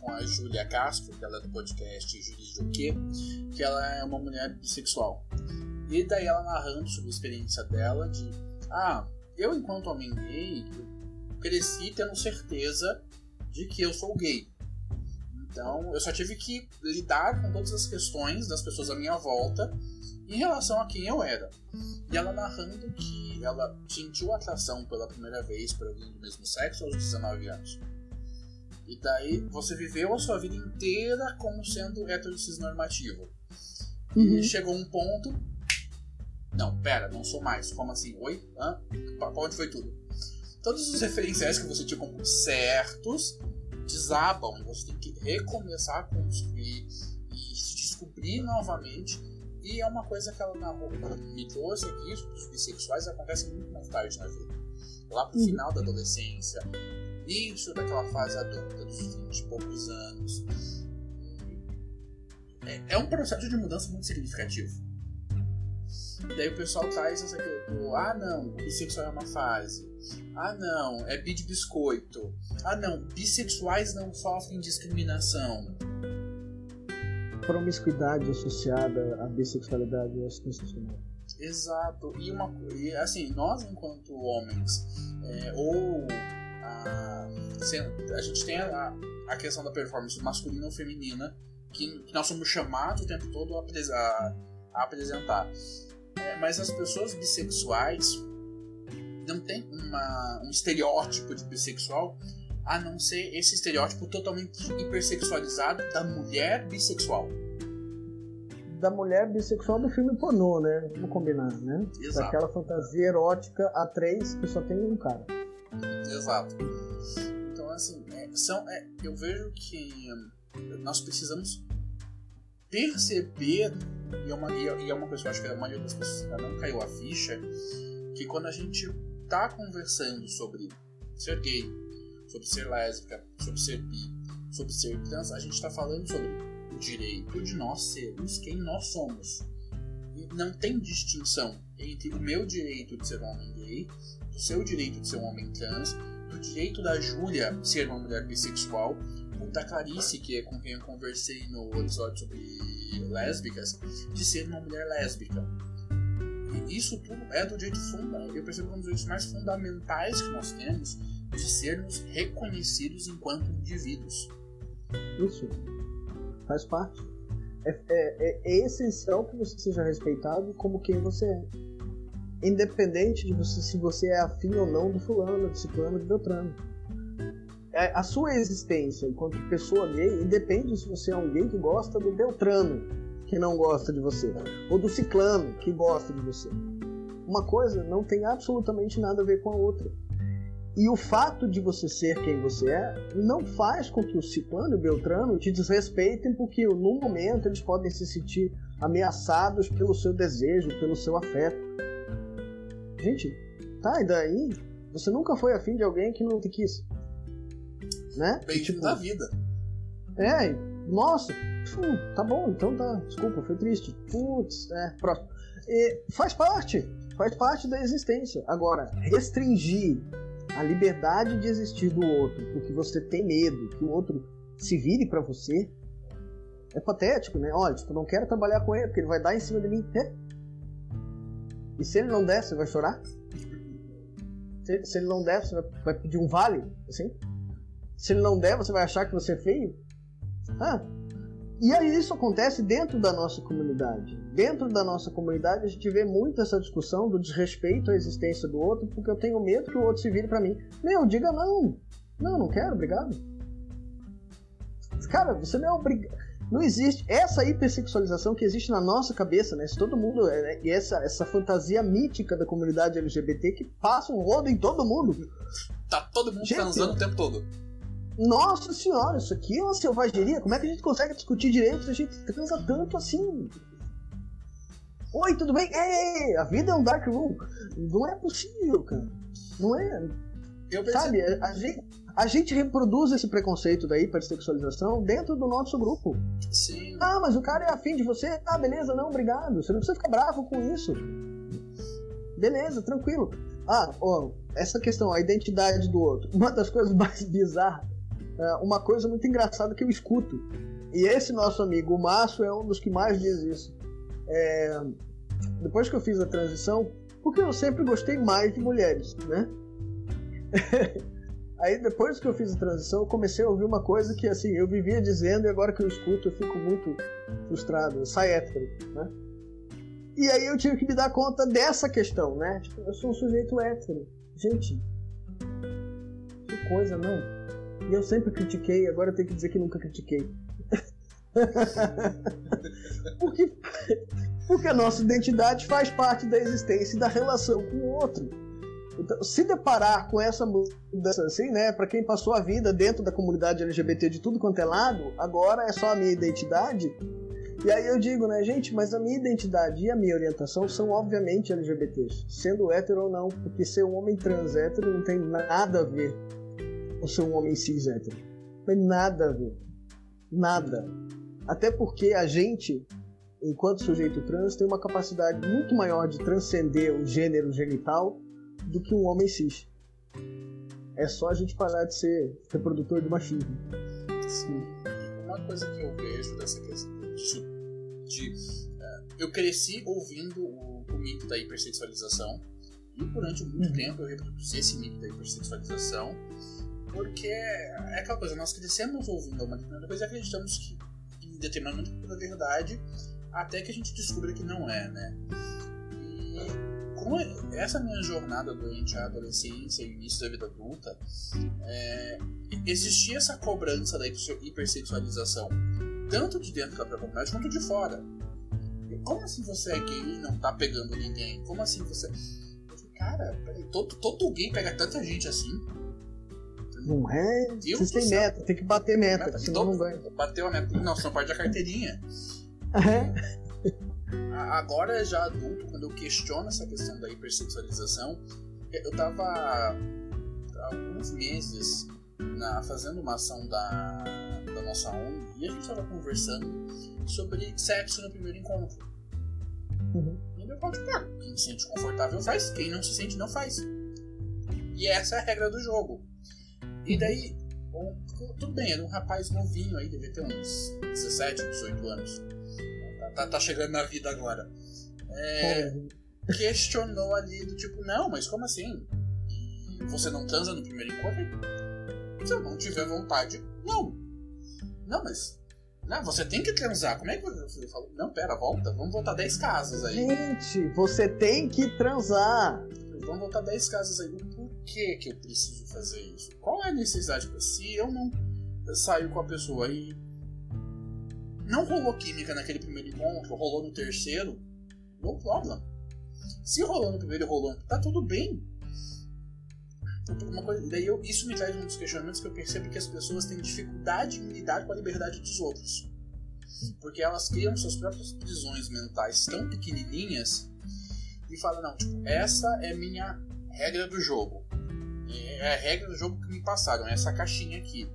com a Júlia Castro, que ela é do podcast Jurídico o quê? Que ela é uma mulher bissexual. E daí ela narrando sobre a experiência dela de ah, eu enquanto homem gay cresci tendo certeza de que eu sou gay. Então eu só tive que lidar com todas as questões das pessoas à minha volta em relação a quem eu era. E ela narrando que ela sentiu atração pela primeira vez por alguém do mesmo sexo aos 19 anos. E daí você viveu a sua vida inteira como sendo normativo. Uhum. E chegou um ponto. Não, pera, não sou mais. Como assim? Oi? Hã? Pra onde foi tudo? Todos os referenciais que você tinha como certos desabam e você tem que recomeçar a construir e se descobrir novamente. E é uma coisa que ela me trouxe aqui, os bissexuais acontecem muito mais tarde na vida. Lá pro uhum. final da adolescência, início daquela fase adulta, dos 20 e poucos anos. É, é um processo de mudança muito significativo. Daí o pessoal traz essa ah não, bissexual é uma fase. Ah não, é bi de biscoito. Ah não, bissexuais não sofrem discriminação. Promiscuidade associada à bissexualidade eu acho sensacional. Exato. E, uma, e assim, nós enquanto homens, é, ou a, a gente tem a, a questão da performance masculina ou feminina que, que nós somos chamados o tempo todo a, a, a apresentar. É, mas as pessoas bissexuais não tem uma, um estereótipo de bissexual a não ser esse estereótipo totalmente hipersexualizado da mulher bissexual. Da mulher bissexual do filme pornô, né? Vamos combinar, né? Exato. Daquela fantasia erótica a três que só tem um cara. Exato. Então, assim, é, são, é, eu vejo que nós precisamos perceber, e é, uma, e é uma coisa que eu acho que a maioria das pessoas ainda não caiu a ficha, que quando a gente tá conversando sobre ser gay, sobre ser lésbica, sobre ser bi, sobre ser trans, a gente está falando sobre o direito de nós sermos quem nós somos. E não tem distinção entre o meu direito de ser homem gay, seu direito de ser um homem trans, do direito da Júlia ser uma mulher bissexual, da Clarice, que é com quem eu conversei no episódio sobre lésbicas, de ser uma mulher lésbica. E isso tudo é do direito fundamental. Eu percebo que é um dos direitos mais fundamentais que nós temos de sermos reconhecidos enquanto indivíduos. Isso faz parte. É, é, é, essencial que você seja respeitado como quem você é. Independente de você, se você é afim ou não do fulano, de ciclano, de beltrano. É, a sua existência enquanto pessoa gay independe se você é gay que gosta do beltrano, que não gosta de você, ou do ciclano, que gosta de você. Uma coisa não tem absolutamente nada a ver com a outra. E o fato de você ser quem você é não faz com que o ciclano e o beltrano te desrespeitem, porque no momento eles podem se sentir ameaçados pelo seu desejo, pelo seu afeto. Gente, tá, e daí? Você nunca foi afim de alguém que não te quis. Né? Bem tipo, da vida. É, nossa, tá bom, então tá. Desculpa, foi triste. Putz, é, próximo. E faz parte, faz parte da existência. Agora, restringir a liberdade de existir do outro, porque você tem medo que o outro se vire para você, é patético, né? Olha, tipo, não quero trabalhar com ele, porque ele vai dar em cima de mim. É. E se ele não der, você vai chorar? Se, se ele não der, você vai, vai, pedir um vale? Assim? Se ele não der, você vai achar que você é feio? Ah, e aí isso acontece dentro da nossa comunidade. Dentro da nossa comunidade a gente vê muito essa discussão do desrespeito à existência do outro, porque eu tenho medo que o outro se vire para mim. Meu, diga não. Não, não quero, obrigado. Cara, você não é obrigado. Não existe essa hipersexualização que existe na nossa cabeça, né? Se todo mundo. Né? E essa, essa fantasia mítica da comunidade LGBT que passa um rodo em todo mundo. Tá todo mundo Gente, transando o tempo todo. Nossa senhora, isso aqui é uma selvageria. Como é que a gente consegue discutir direito se a gente transa tanto assim? Oi, tudo bem? Ei, a vida é um dark room. Não é possível, cara. Não é. Eu Sabe, a, gente, a gente reproduz esse preconceito da hipersexualização dentro do nosso grupo. Sim. Ah, mas o cara é afim de você. Ah, beleza, não, obrigado. Você não precisa ficar bravo com isso. Beleza, tranquilo. Ah, ó, essa questão, a identidade do outro. Uma das coisas mais bizarras é, uma coisa muito engraçada que eu escuto. E esse nosso amigo, o Márcio, é um dos que mais diz isso. É, depois que eu fiz a transição, porque eu sempre gostei mais de mulheres, né? Aí depois que eu fiz a transição, eu comecei a ouvir uma coisa que assim, eu vivia dizendo e agora que eu escuto eu fico muito frustrado. Sai hétero, né? E aí eu tive que me dar conta dessa questão, né? Tipo, eu sou um sujeito hétero. Gente, que coisa, não? E eu sempre critiquei, agora eu tenho que dizer que nunca critiquei. porque, porque a nossa identidade faz parte da existência e da relação com o outro. Então, se deparar com essa mudança assim, né, para quem passou a vida dentro da comunidade LGBT de tudo quanto é lado, agora é só a minha identidade. E aí eu digo, né, gente, mas a minha identidade e a minha orientação são obviamente LGBTs, sendo hétero ou não, porque ser um homem trans hétero não tem nada a ver ou ser um homem cis hétero. Não tem nada a ver. Nada. Até porque a gente, enquanto sujeito trans, tem uma capacidade muito maior de transcender o gênero genital do que um homem cis. É só a gente parar de ser reprodutor de machismo. Sim. Uma coisa que eu vejo dessa questão de, de uh, eu cresci ouvindo o, o, mito da hipersexualização e durante muito uhum. tempo eu reproduzi esse mito da hipersexualização porque é aquela coisa, nós crescemos ouvindo uma determinada coisa e acreditamos que em determinado momento é verdade, até que a gente descobre que não é, né? E com essa minha jornada durante a adolescência e início da vida adulta, é, existia essa cobrança da hipersexualização, tanto de dentro da própria comunidade quanto de fora. Como assim você é gay e não tá pegando ninguém? Como assim você. Cara, peraí, todo, todo gay pega tanta gente assim. Não é? Vocês têm meta, tem que bater meta, meta senão não ganha. Bateu a meta. Não, senão perde a carteirinha. É. Agora, já adulto, quando eu questiono essa questão da hipersexualização, eu tava há alguns meses na, fazendo uma ação da, da nossa ONG e a gente estava conversando sobre sexo no primeiro encontro. Uhum. E eu falo, tipo, ah, quem se sente confortável faz, quem não se sente não faz. E essa é a regra do jogo. E daí, tudo bem, era um rapaz novinho aí, devia ter uns 17, 18 anos. Tá, tá, chegando na vida agora. É, questionou ali do tipo, não, mas como assim? Você não transa no primeiro encontro? Se eu não tiver vontade, não. Não, mas. Não, você tem que transar. Como é que você fala? Não, pera, volta. Vamos voltar 10 casas aí. Gente, você tem que transar. Vamos voltar 10 casas aí. Por que, que eu preciso fazer isso? Qual é a necessidade? Se eu não saio com a pessoa e não rolou química naquele primeiro encontro, rolou no terceiro, no problem. Se rolou no primeiro e rolou, tá tudo bem. Uma coisa, daí eu, isso me traz um dos questionamentos que eu percebo que as pessoas têm dificuldade em lidar com a liberdade dos outros. Porque elas criam suas próprias prisões mentais tão pequenininhas e falam, não, tipo, essa é minha regra do jogo. É a regra do jogo que me passaram, é essa caixinha aqui.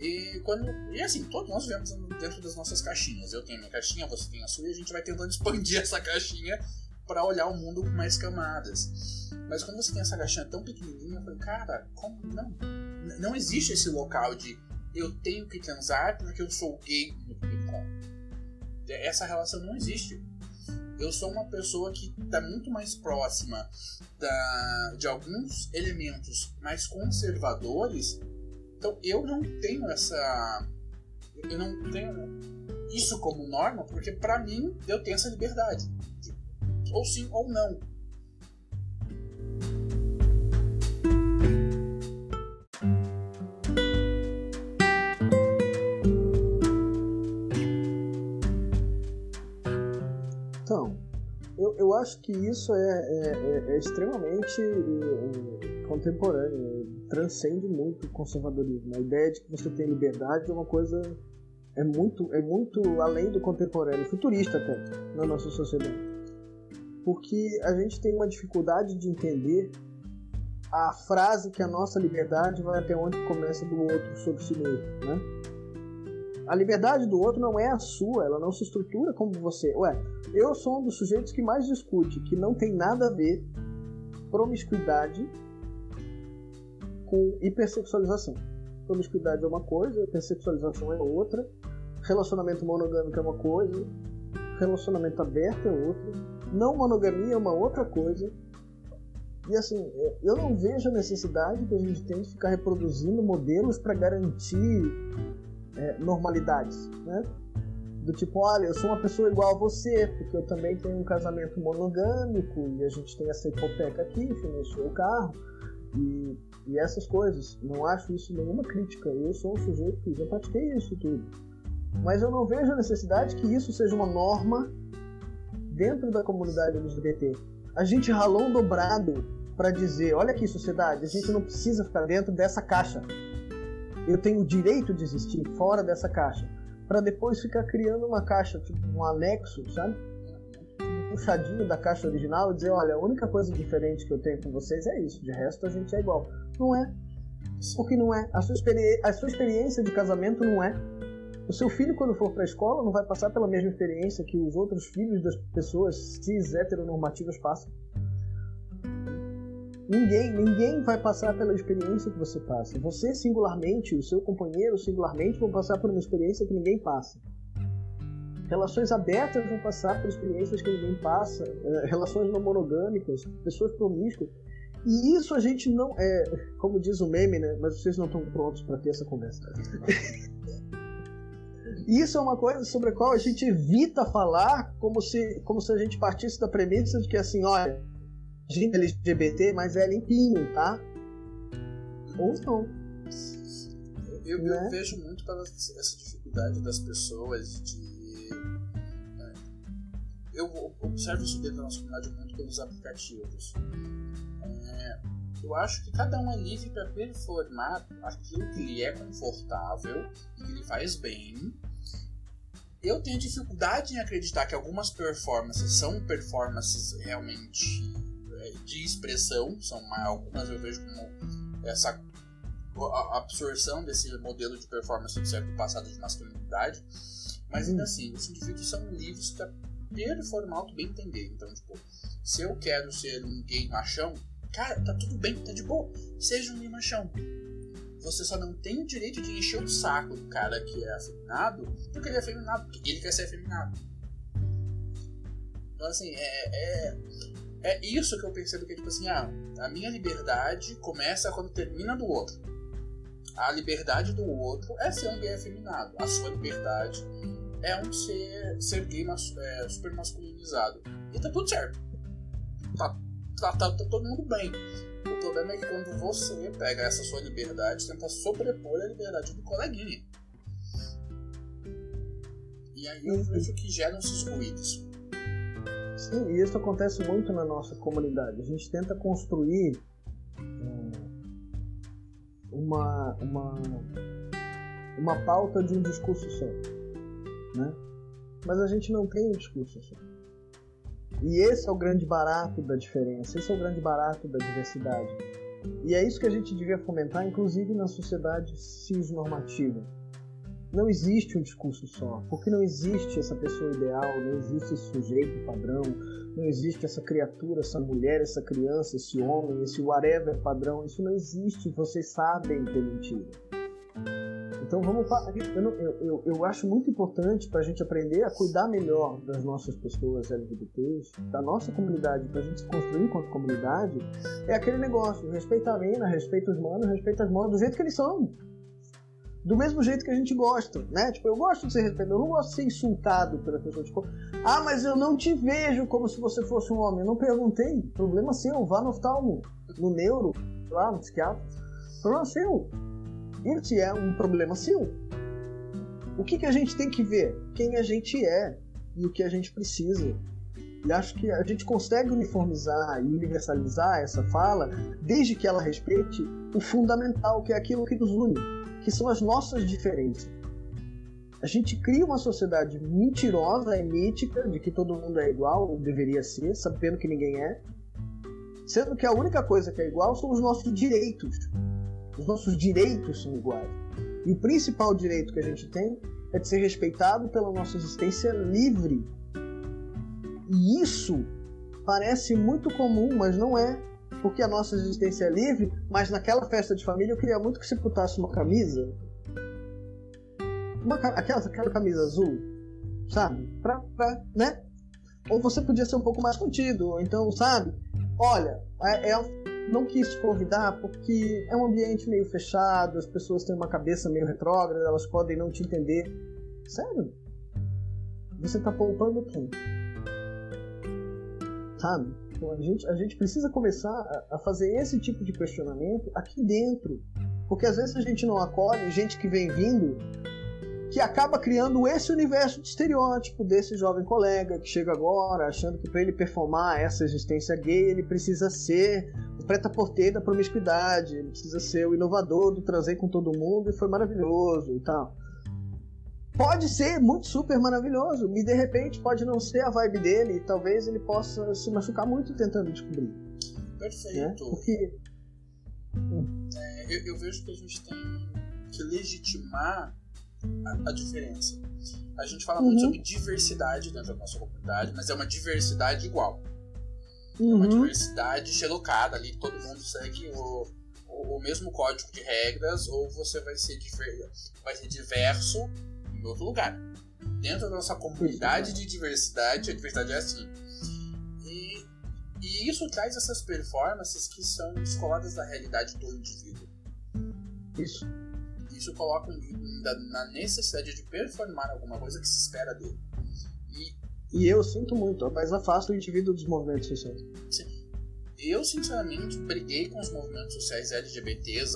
E quando. E assim, todos nós vivemos dentro das nossas caixinhas. Eu tenho minha caixinha, você tem a sua, e a gente vai tentando expandir essa caixinha para olhar o mundo com mais camadas. Mas quando você tem essa caixinha tão pequenininha, eu falei, cara, como não? Não existe esse local de eu tenho que transar porque eu sou gay no Essa relação não existe. Eu sou uma pessoa que está muito mais próxima da, de alguns elementos mais conservadores então eu não tenho essa. Eu não tenho isso como norma, porque para mim eu tenho essa liberdade. Ou sim ou não. Então, eu, eu acho que isso é, é, é, é extremamente é, contemporâneo transcende muito o conservadorismo. A ideia de que você tem liberdade é uma coisa é muito é muito além do contemporâneo, futurista até na nossa sociedade. Porque a gente tem uma dificuldade de entender a frase que a nossa liberdade vai até onde começa do outro sobre si mesmo, né? A liberdade do outro não é a sua, ela não se estrutura como você. Ué, eu sou um dos sujeitos que mais discute que não tem nada a ver promiscuidade com hipersexualização. Promiscuidade é uma coisa, hipersexualização é outra, relacionamento monogâmico é uma coisa, relacionamento aberto é outra, não monogamia é uma outra coisa. E assim, é, eu não vejo a necessidade que a gente tem de ficar reproduzindo modelos para garantir é, normalidades, né? Do tipo, olha, eu sou uma pessoa igual a você, porque eu também tenho um casamento monogâmico e a gente tem essa hipoteca aqui, financiou o carro. E e essas coisas. Não acho isso nenhuma crítica. Eu sou um sujeito que já pratiquei isso tudo. Mas eu não vejo a necessidade que isso seja uma norma dentro da comunidade LGBT. A gente ralou um dobrado para dizer: olha aqui, sociedade, a gente não precisa ficar dentro dessa caixa. Eu tenho o direito de existir fora dessa caixa. Para depois ficar criando uma caixa, tipo um anexo, sabe? Puxadinho da caixa original e dizer, olha, a única coisa diferente que eu tenho com vocês é isso, de resto a gente é igual. Não é. Porque não é. A sua, a sua experiência de casamento não é. O seu filho, quando for para a escola, não vai passar pela mesma experiência que os outros filhos das pessoas cis heteronormativas passam. Ninguém, ninguém vai passar pela experiência que você passa. Você singularmente, o seu companheiro singularmente vão passar por uma experiência que ninguém passa. Relações abertas vão passar por experiências que ninguém passa, é, relações não monogâmicas, pessoas promíscuas. E isso a gente não. É, como diz o meme, né? Mas vocês não estão prontos para ter essa conversa. isso é uma coisa sobre a qual a gente evita falar como se, como se a gente partisse da premissa de que assim, olha, gente LGBT, mas é limpinho, tá? Ou não. Eu, né? eu vejo muito essa dificuldade das pessoas de eu observo isso dentro da nossa comunidade muito pelos aplicativos. É, eu acho que cada um é livre para performar aquilo que lhe é confortável e que lhe faz bem. Eu tenho dificuldade em acreditar que algumas performances são performances realmente é, de expressão, são algumas eu vejo como essa a absorção desse modelo de performance do século passado de masculinidade, mas ainda assim, os indivíduos são livres para performar o que bem entender. Então, tipo, se eu quero ser um gay machão, cara, tá tudo bem, tá de boa. Seja um gay machão. Você só não tem o direito de encher o saco do cara que é afeminado, porque ele é afeminado, porque ele quer ser afeminado. Então, assim, é, é, é isso que eu percebo que é tipo assim, ah, a minha liberdade começa quando termina do outro. A liberdade do outro é ser um gay afeminado. A sua liberdade é um ser, ser gay mas, é, super masculinizado. E tá tudo certo. Tá, tá, tá, tá todo mundo bem. O problema é que quando você pega essa sua liberdade, tenta sobrepor a liberdade do coleguinha. E aí eu vejo que geram esses ruídos. Sim, e isso acontece muito na nossa comunidade. A gente tenta construir é, uma, uma, uma pauta de um discurso só. Né? Mas a gente não tem um discurso só. E esse é o grande barato da diferença, esse é o grande barato da diversidade. E é isso que a gente devia fomentar, inclusive na sociedade cisnormativa. Não existe um discurso só, porque não existe essa pessoa ideal, não existe esse sujeito padrão, não existe essa criatura, essa mulher, essa criança, esse homem, esse whatever padrão. Isso não existe, vocês sabem que é mentira. Então vamos eu, eu, eu, eu acho muito importante para a gente aprender a cuidar melhor das nossas pessoas LGBTs, da nossa comunidade, para a gente se construir enquanto comunidade, é aquele negócio, respeita a mina, respeita os manos, respeita as manas do jeito que eles são do mesmo jeito que a gente gosta, né? Tipo, eu gosto de ser respeitado, eu não gosto de ser insultado pela pessoa. Tipo, ah, mas eu não te vejo como se você fosse um homem. Eu não perguntei. Problema seu, vá no oftalmo, no neuro, lá no psiquiatra. Problema seu. Esse é um problema seu. O que, que a gente tem que ver? Quem a gente é e o que a gente precisa. E acho que a gente consegue uniformizar e universalizar essa fala desde que ela respeite o fundamental, que é aquilo que nos une que são as nossas diferenças. A gente cria uma sociedade mentirosa e mítica de que todo mundo é igual, ou deveria ser, sabendo que ninguém é, sendo que a única coisa que é igual são os nossos direitos. Os nossos direitos são iguais. E o principal direito que a gente tem é de ser respeitado pela nossa existência livre. E isso parece muito comum, mas não é porque a nossa existência é livre, mas naquela festa de família eu queria muito que você botasse uma camisa. Uma, aquela, aquela camisa azul, sabe? Pra, pra, né? Ou você podia ser um pouco mais contido, ou então, sabe? Olha, é, é, não quis convidar porque é um ambiente meio fechado, as pessoas têm uma cabeça meio retrógrada, elas podem não te entender. Sério? Você tá poupando quem? Sabe? Então a gente, a gente precisa começar a, a fazer esse tipo de questionamento aqui dentro. Porque às vezes a gente não acolhe gente que vem vindo que acaba criando esse universo de estereótipo desse jovem colega que chega agora achando que para ele performar essa existência gay ele precisa ser preta-porter da promiscuidade, ele precisa ser o inovador do trazer com todo mundo e foi maravilhoso e tal pode ser muito super maravilhoso e de repente pode não ser a vibe dele e talvez ele possa se machucar muito tentando descobrir. Perfeito. Né? Porque é, eu, eu, vejo que a gente tem que legitimar a, a diferença. A gente fala uhum. muito sobre diversidade dentro da nossa comunidade, mas é uma diversidade igual. Uhum. É uma diversidade xelocada ali, todo mundo segue o, o, o, mesmo código de regras, ou você vai ser, diver, vai ser diverso em outro lugar. Dentro da nossa comunidade de diversidade, a diversidade é assim. E, e isso traz essas performances que são descoladas da realidade do indivíduo. Isso. Isso coloca na necessidade de performar alguma coisa que se espera dele. E, eu sinto muito, mas afasta o indivíduo dos movimentos sociais. Sim. Eu, sinceramente, briguei com os movimentos sociais LGBTs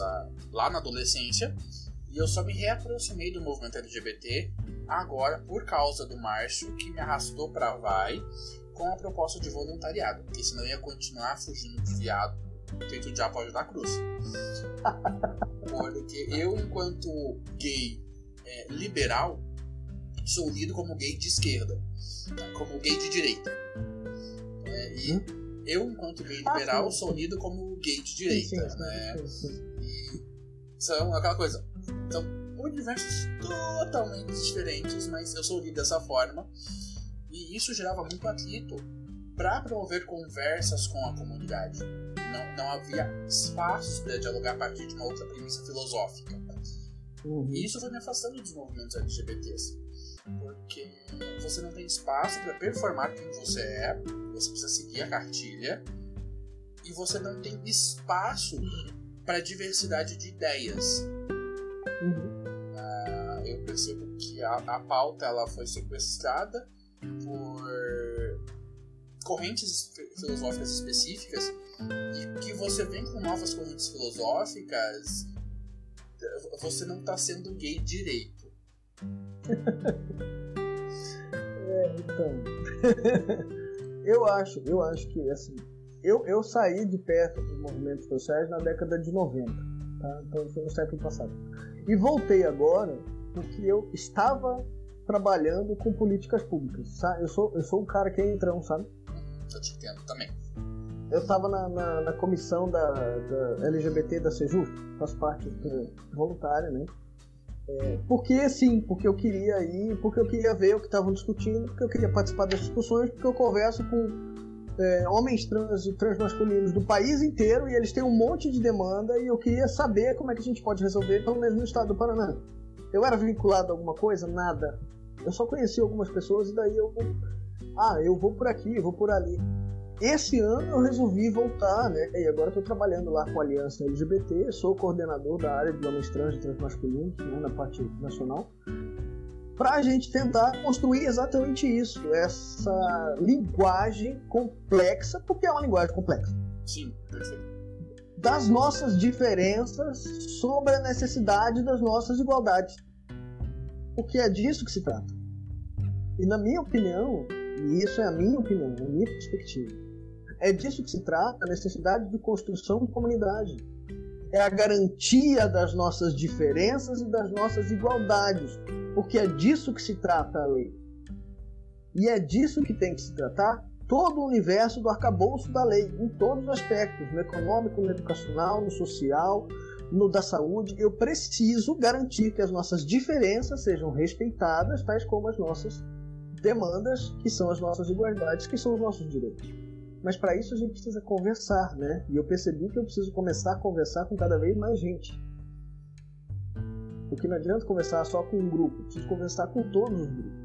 lá na adolescência e eu só me reaproximei do movimento LGBT agora por causa do Márcio, que me arrastou pra vai com a proposta de voluntariado, porque senão eu ia continuar fugindo de viado feito de apoio da cruz. porque eu, enquanto gay é, liberal, sou lido como gay de esquerda, como gay de direita. É, e hum? eu, enquanto gay liberal, ah, sou lido como gay de direita, sim, sim, né? Sim, são aquela coisa. São universos totalmente diferentes, mas eu sou lido dessa forma. E isso gerava muito atrito para promover conversas com a comunidade. Não, não havia espaços para dialogar a partir de uma outra premissa filosófica. Uhum. E isso foi me afastando dos movimentos LGBTs. Porque você não tem espaço para performar quem você é, você precisa seguir a cartilha, e você não tem espaço para diversidade de ideias. Uhum. Uh, eu percebo que a, a pauta ela foi sequestrada por correntes filosóficas específicas e que você vem com novas correntes filosóficas, você não está sendo gay direito. É, então. eu acho, eu acho que assim, eu, eu saí de perto dos movimentos sociais na década de 90, tá? Então foi no século passado. E voltei agora porque eu estava trabalhando com políticas públicas, sabe? Eu sou, eu sou um cara que é entrão, sabe? Eu te entendo também. Eu estava na, na, na, comissão da, da, LGBT da Sejuf, faço parte voluntária, né? Porque sim, porque eu queria ir, porque eu queria ver o que estavam discutindo, porque eu queria participar das discussões, porque eu converso com é, homens trans e transmasculinos do país inteiro e eles têm um monte de demanda e eu queria saber como é que a gente pode resolver, pelo menos no estado do Paraná. Eu era vinculado a alguma coisa? Nada. Eu só conheci algumas pessoas e daí eu ah, eu vou por aqui, vou por ali. Esse ano eu resolvi voltar, né? E agora estou trabalhando lá com a Aliança LGBT, sou coordenador da área de homens trans e transmasculinos, né, na parte nacional, para a gente tentar construir exatamente isso, essa linguagem complexa, porque é uma linguagem complexa. Sim, perfeito. Das nossas diferenças sobre a necessidade das nossas igualdades. Porque é disso que se trata. E na minha opinião, e isso é a minha opinião, a minha perspectiva. É disso que se trata a necessidade de construção de comunidade. É a garantia das nossas diferenças e das nossas igualdades, porque é disso que se trata a lei. E é disso que tem que se tratar todo o universo do arcabouço da lei, em todos os aspectos, no econômico, no educacional, no social, no da saúde. Eu preciso garantir que as nossas diferenças sejam respeitadas, tais como as nossas demandas, que são as nossas igualdades, que são os nossos direitos. Mas para isso a gente precisa conversar, né? E eu percebi que eu preciso começar a conversar com cada vez mais gente. Porque não adianta conversar só com um grupo, preciso conversar com todos os grupos.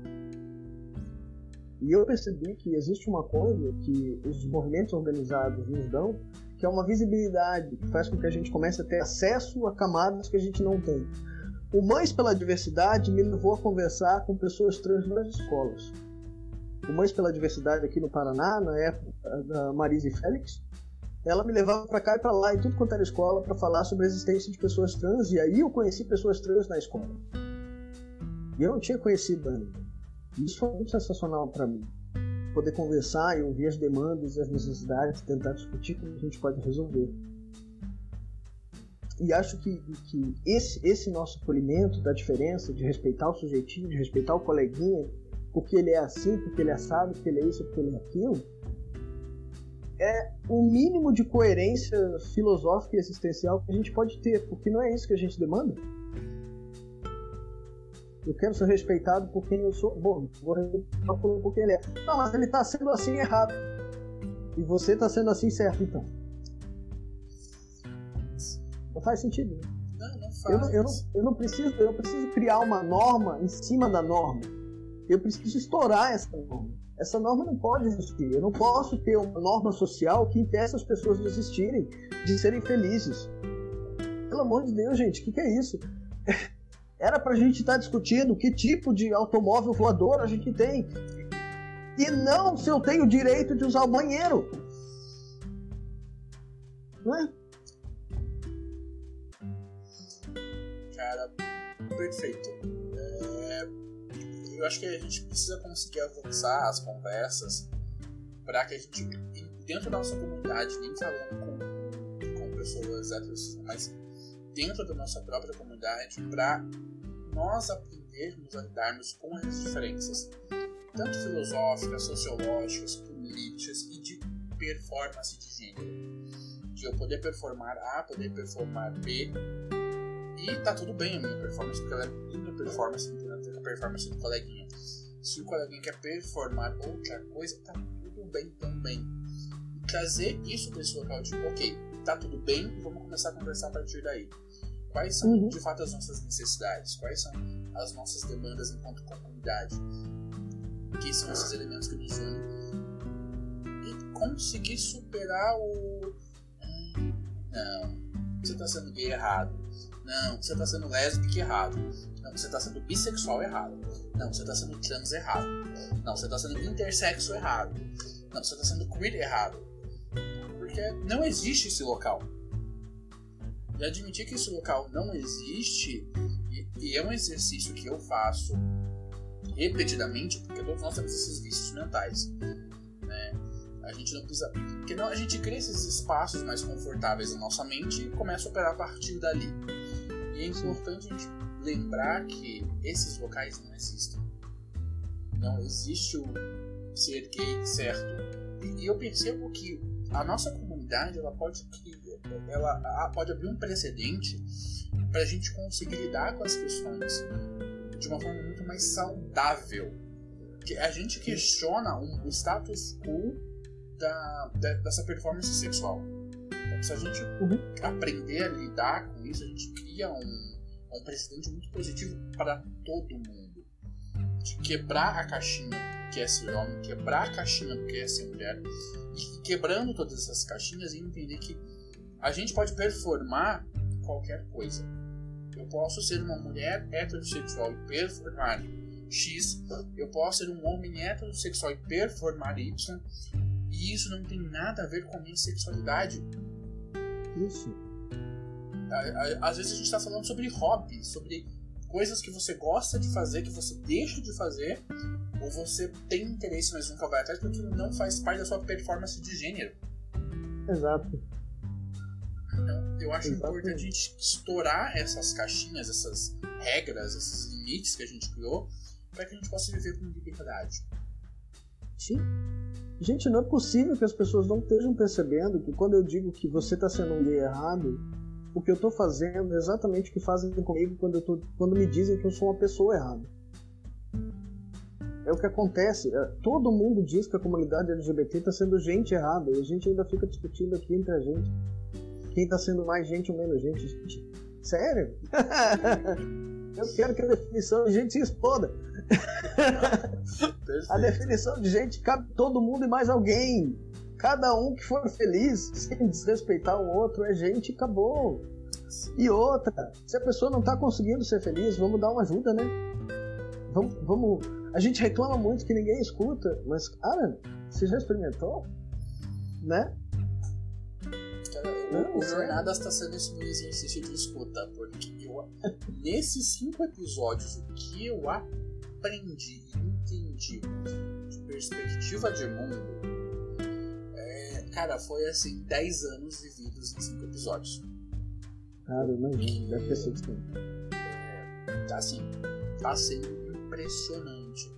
E eu percebi que existe uma coisa que os movimentos organizados nos dão, que é uma visibilidade, que faz com que a gente comece a ter acesso a camadas que a gente não tem. O Mães pela Diversidade me levou a conversar com pessoas trans nas escolas. Mães pela Diversidade aqui no Paraná, na época da Marise Félix, ela me levava para cá e para lá e tudo quanto era escola para falar sobre a existência de pessoas trans e aí eu conheci pessoas trans na escola. E eu não tinha conhecido ainda. Isso foi muito sensacional para mim. Poder conversar e ouvir as demandas e as necessidades, tentar discutir como a gente pode resolver. E acho que, que esse, esse nosso polimento da diferença, de respeitar o sujeitinho, de respeitar o coleguinha, porque ele é assim, porque ele é assado, porque ele é isso, porque ele é aquilo, é o mínimo de coerência filosófica e existencial que a gente pode ter, porque não é isso que a gente demanda. Eu quero ser respeitado por quem eu sou. Bom, vou respeitar por quem ele é. Não, mas ele está sendo assim errado. E você está sendo assim certo, então. Não faz sentido. Né? Não, não faz. Eu eu, não, eu, não preciso, eu não preciso criar uma norma em cima da norma. Eu preciso estourar essa norma. Essa norma não pode existir. Eu não posso ter uma norma social que impeça as pessoas de existirem, de serem felizes. Pelo amor de Deus, gente, o que, que é isso? Era pra gente estar tá discutindo que tipo de automóvel voador a gente tem. E não se eu tenho o direito de usar o banheiro. Não é? cara, perfeito. Eu acho que a gente precisa conseguir avançar as conversas para que a gente, dentro da nossa comunidade, nem falando com, com pessoas héteros, mas dentro da nossa própria comunidade, para nós aprendermos a lidarmos com as diferenças, tanto filosóficas, sociológicas, políticas e de performance de gênero. De eu poder performar A, poder performar B, E tá tudo bem a minha performance, porque ela é minha performance, não tem nada a ver com a performance do coleguinha. Se o coleguinha quer performar outra coisa, tá tudo bem também. E trazer isso para esse local de, ok, tá tudo bem, vamos começar a conversar a partir daí. Quais são uhum. de fato as nossas necessidades? Quais são as nossas demandas enquanto comunidade? Que são esses elementos que nos unem? E conseguir superar o. Hum, não, você está sendo gay errado. Não, você está sendo lésbica errado. Não, você está sendo bissexual errado. Não, você está sendo trans errado. Não, você está sendo intersexo errado. Não, você está sendo queer errado. Porque não existe esse local e admitir que esse local não existe, e, e é um exercício que eu faço repetidamente, porque todos nós temos esses vícios mentais. Né? A gente não precisa. Porque não, a gente cria esses espaços mais confortáveis na nossa mente e começa a operar a partir dali. E é importante a gente lembrar que esses locais não existem. Não existe o ser gay certo. E, eu percebo que a nossa comunidade ela pode ela pode abrir um precedente para a gente conseguir lidar com as questões de uma forma muito mais saudável. Que a gente questiona um, o status quo da, da, dessa performance sexual. Se a gente aprender a lidar com isso, a gente cria um, um precedente muito positivo para todo mundo. De quebrar a caixinha que é ser homem, quebrar a caixinha do que é ser mulher, e quebrando todas essas caixinhas e entender que a gente pode performar qualquer coisa. Eu posso ser uma mulher heterossexual e performar X, eu posso ser um homem heterossexual e performar Y, e isso não tem nada a ver com a minha sexualidade. Isso. Às vezes a gente está falando sobre hobby, sobre coisas que você gosta de fazer, que você deixa de fazer, ou você tem interesse, mas nunca vai atrás porque não faz parte da sua performance de gênero. Exato. Então, eu acho Exatamente. importante a gente estourar essas caixinhas, essas regras, esses limites que a gente criou, para que a gente possa viver com liberdade. Sim. Gente, não é possível que as pessoas não estejam percebendo que quando eu digo que você está sendo um gay errado, o que eu estou fazendo é exatamente o que fazem comigo quando, eu tô, quando me dizem que eu sou uma pessoa errada. É o que acontece. É, todo mundo diz que a comunidade LGBT está sendo gente errada e a gente ainda fica discutindo aqui entre a gente quem tá sendo mais gente ou menos gente sério? Eu quero que a definição de gente se exploda. a definição de gente cabe todo mundo e mais alguém. Cada um que for feliz, sem desrespeitar o outro, é gente e acabou. E outra, se a pessoa não tá conseguindo ser feliz, vamos dar uma ajuda, né? Vamos, vamos. A gente reclama muito que ninguém escuta, mas, cara, você já experimentou? Né? Não, o Jornadas está sendo esse exercício de escuta, porque eu, nesses cinco episódios, o que eu aprendi e entendi de perspectiva de mundo, é, cara, foi assim, 10 anos vividos em cinco episódios. Cara, imagina, deve ter sido é, tá assim, tá sendo impressionante.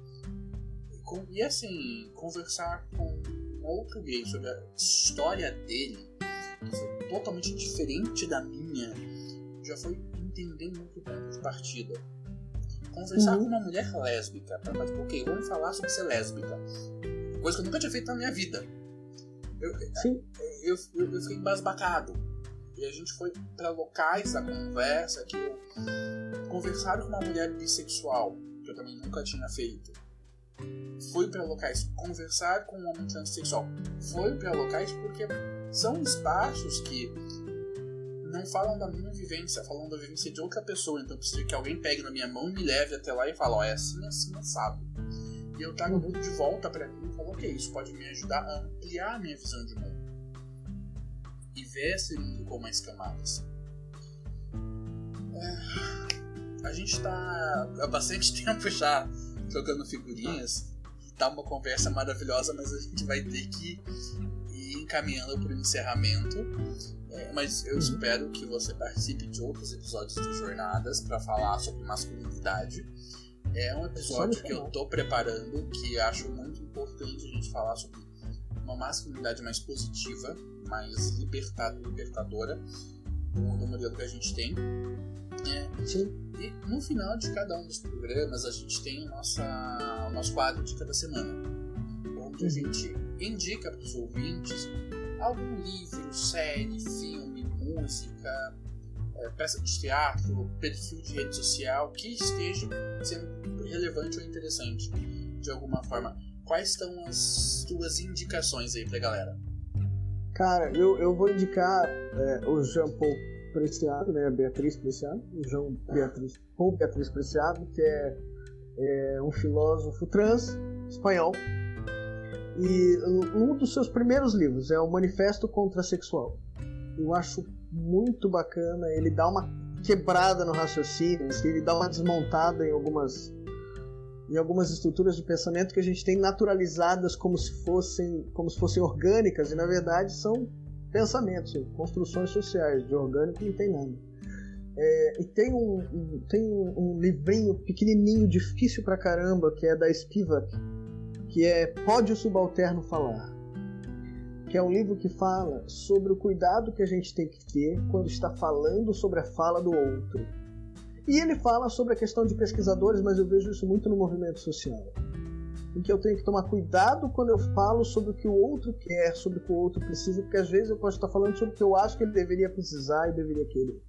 E, e assim, conversar com outro gay sobre a história dele totalmente diferente da minha, já foi entender muito o ponto de partida. Conversar uhum. com uma mulher lésbica, pra falar, tipo, ok, vamos falar sobre ser lésbica. Coisa que eu nunca tinha feito na minha vida. Eu, Sim. Eu, eu, eu fiquei embasbacado. E a gente foi para locais da conversa que eu conversar com uma mulher bissexual, que eu também nunca tinha feito. Fui para locais conversar com um homem transexual. Foi para locais porque são espaços que não falam da minha vivência, falam da vivência de outra pessoa. Então eu preciso que alguém pegue na minha mão e me leve até lá e fale, ó, oh, é assim, assim, sabe. E eu trago tudo de volta para mim e falo, ok, isso pode me ajudar a ampliar a minha visão de mundo. E ver esse mundo com mais camadas. É, a gente tá há bastante tempo já trocando figurinhas. Tá uma conversa maravilhosa, mas a gente vai ter que encaminhando para o encerramento. É, mas eu uhum. espero que você participe de outros episódios do Jornadas para falar sobre masculinidade. É um episódio que eu estou preparando que acho muito importante a gente falar sobre uma masculinidade mais positiva, mais libertadora. do, modelo que a gente tem. É, Sim. E no final de cada um dos programas a gente tem o, nossa, o nosso quadro Dica da Semana, onde a gente indica para os ouvintes algum livro, série, filme, música, é, peça de teatro, perfil de rede social que esteja sendo relevante ou interessante de alguma forma. Quais estão as tuas indicações aí pra galera? Cara, eu, eu vou indicar é, o Jean Paul Preciado, né? Beatriz Preciado, João Beatriz, Paul Beatriz Preciado, que é, é um filósofo trans espanhol. E um dos seus primeiros livros é o Manifesto Contrasexual. Eu acho muito bacana, ele dá uma quebrada no raciocínio, ele dá uma desmontada em algumas em algumas estruturas de pensamento que a gente tem naturalizadas como se fossem como se fossem orgânicas e na verdade são pensamentos, construções sociais. De orgânico não tem nada. É, e tem um, um, tem um, livrinho pequenininho, difícil pra caramba, que é da Spivak, que é Pode o Subalterno Falar. Que é um livro que fala sobre o cuidado que a gente tem que ter quando está falando sobre a fala do outro e ele fala sobre a questão de pesquisadores, mas eu vejo isso muito no movimento social. Em que eu tenho que tomar cuidado quando eu falo sobre o que o outro quer, sobre o que o outro precisa, porque às vezes eu posso estar falando sobre o que eu acho que ele deveria precisar e deveria querer.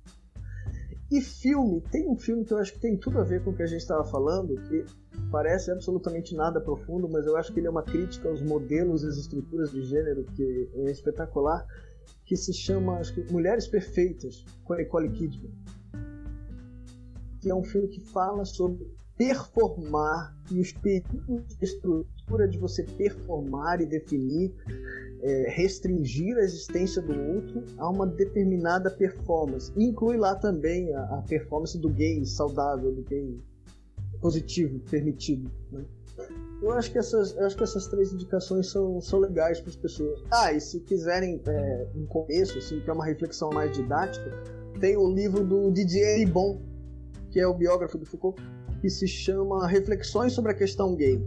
E filme, tem um filme que eu acho que tem tudo a ver com o que a gente estava falando, que parece absolutamente nada profundo, mas eu acho que ele é uma crítica aos modelos e às estruturas de gênero que é espetacular, que se chama acho que Mulheres Perfeitas, com a Nicole Kidman. Que é um filme que fala sobre performar e os perigos de você performar e definir, é, restringir a existência do outro a uma determinada performance. E inclui lá também a, a, performance do gay saudável, do gay positivo, permitido. Né? Eu acho que essas, acho que essas três indicações são, são legais para as pessoas. Ah, e se quiserem é, um começo, assim, que é uma reflexão mais didática, tem o livro do Didier Ribon, que é o biógrafo do Foucault, que se chama Reflexões sobre a Questão Gay,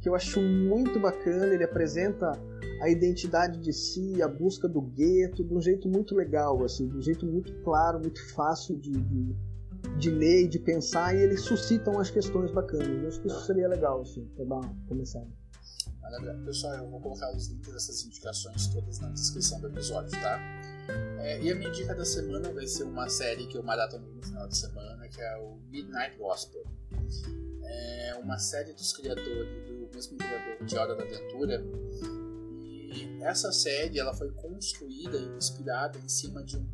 que eu acho muito bacana. Ele apresenta a identidade de si, a busca do gueto, de um jeito muito legal, assim, de um jeito muito claro, muito fácil de, de, de ler e de pensar, e eles suscitam as questões bacanas. Eu acho que isso seria legal, assim, para dar uma começada. Maravilha. Pessoal, eu vou colocar os links dessas indicações todas na descrição do episódio, tá? É, e a minha dica da semana vai ser uma série que eu maratonei no final de semana, que é o Midnight Gospel. É uma série dos criadores, do mesmo criador de Hora da Aventura. E essa série ela foi construída e inspirada em cima de um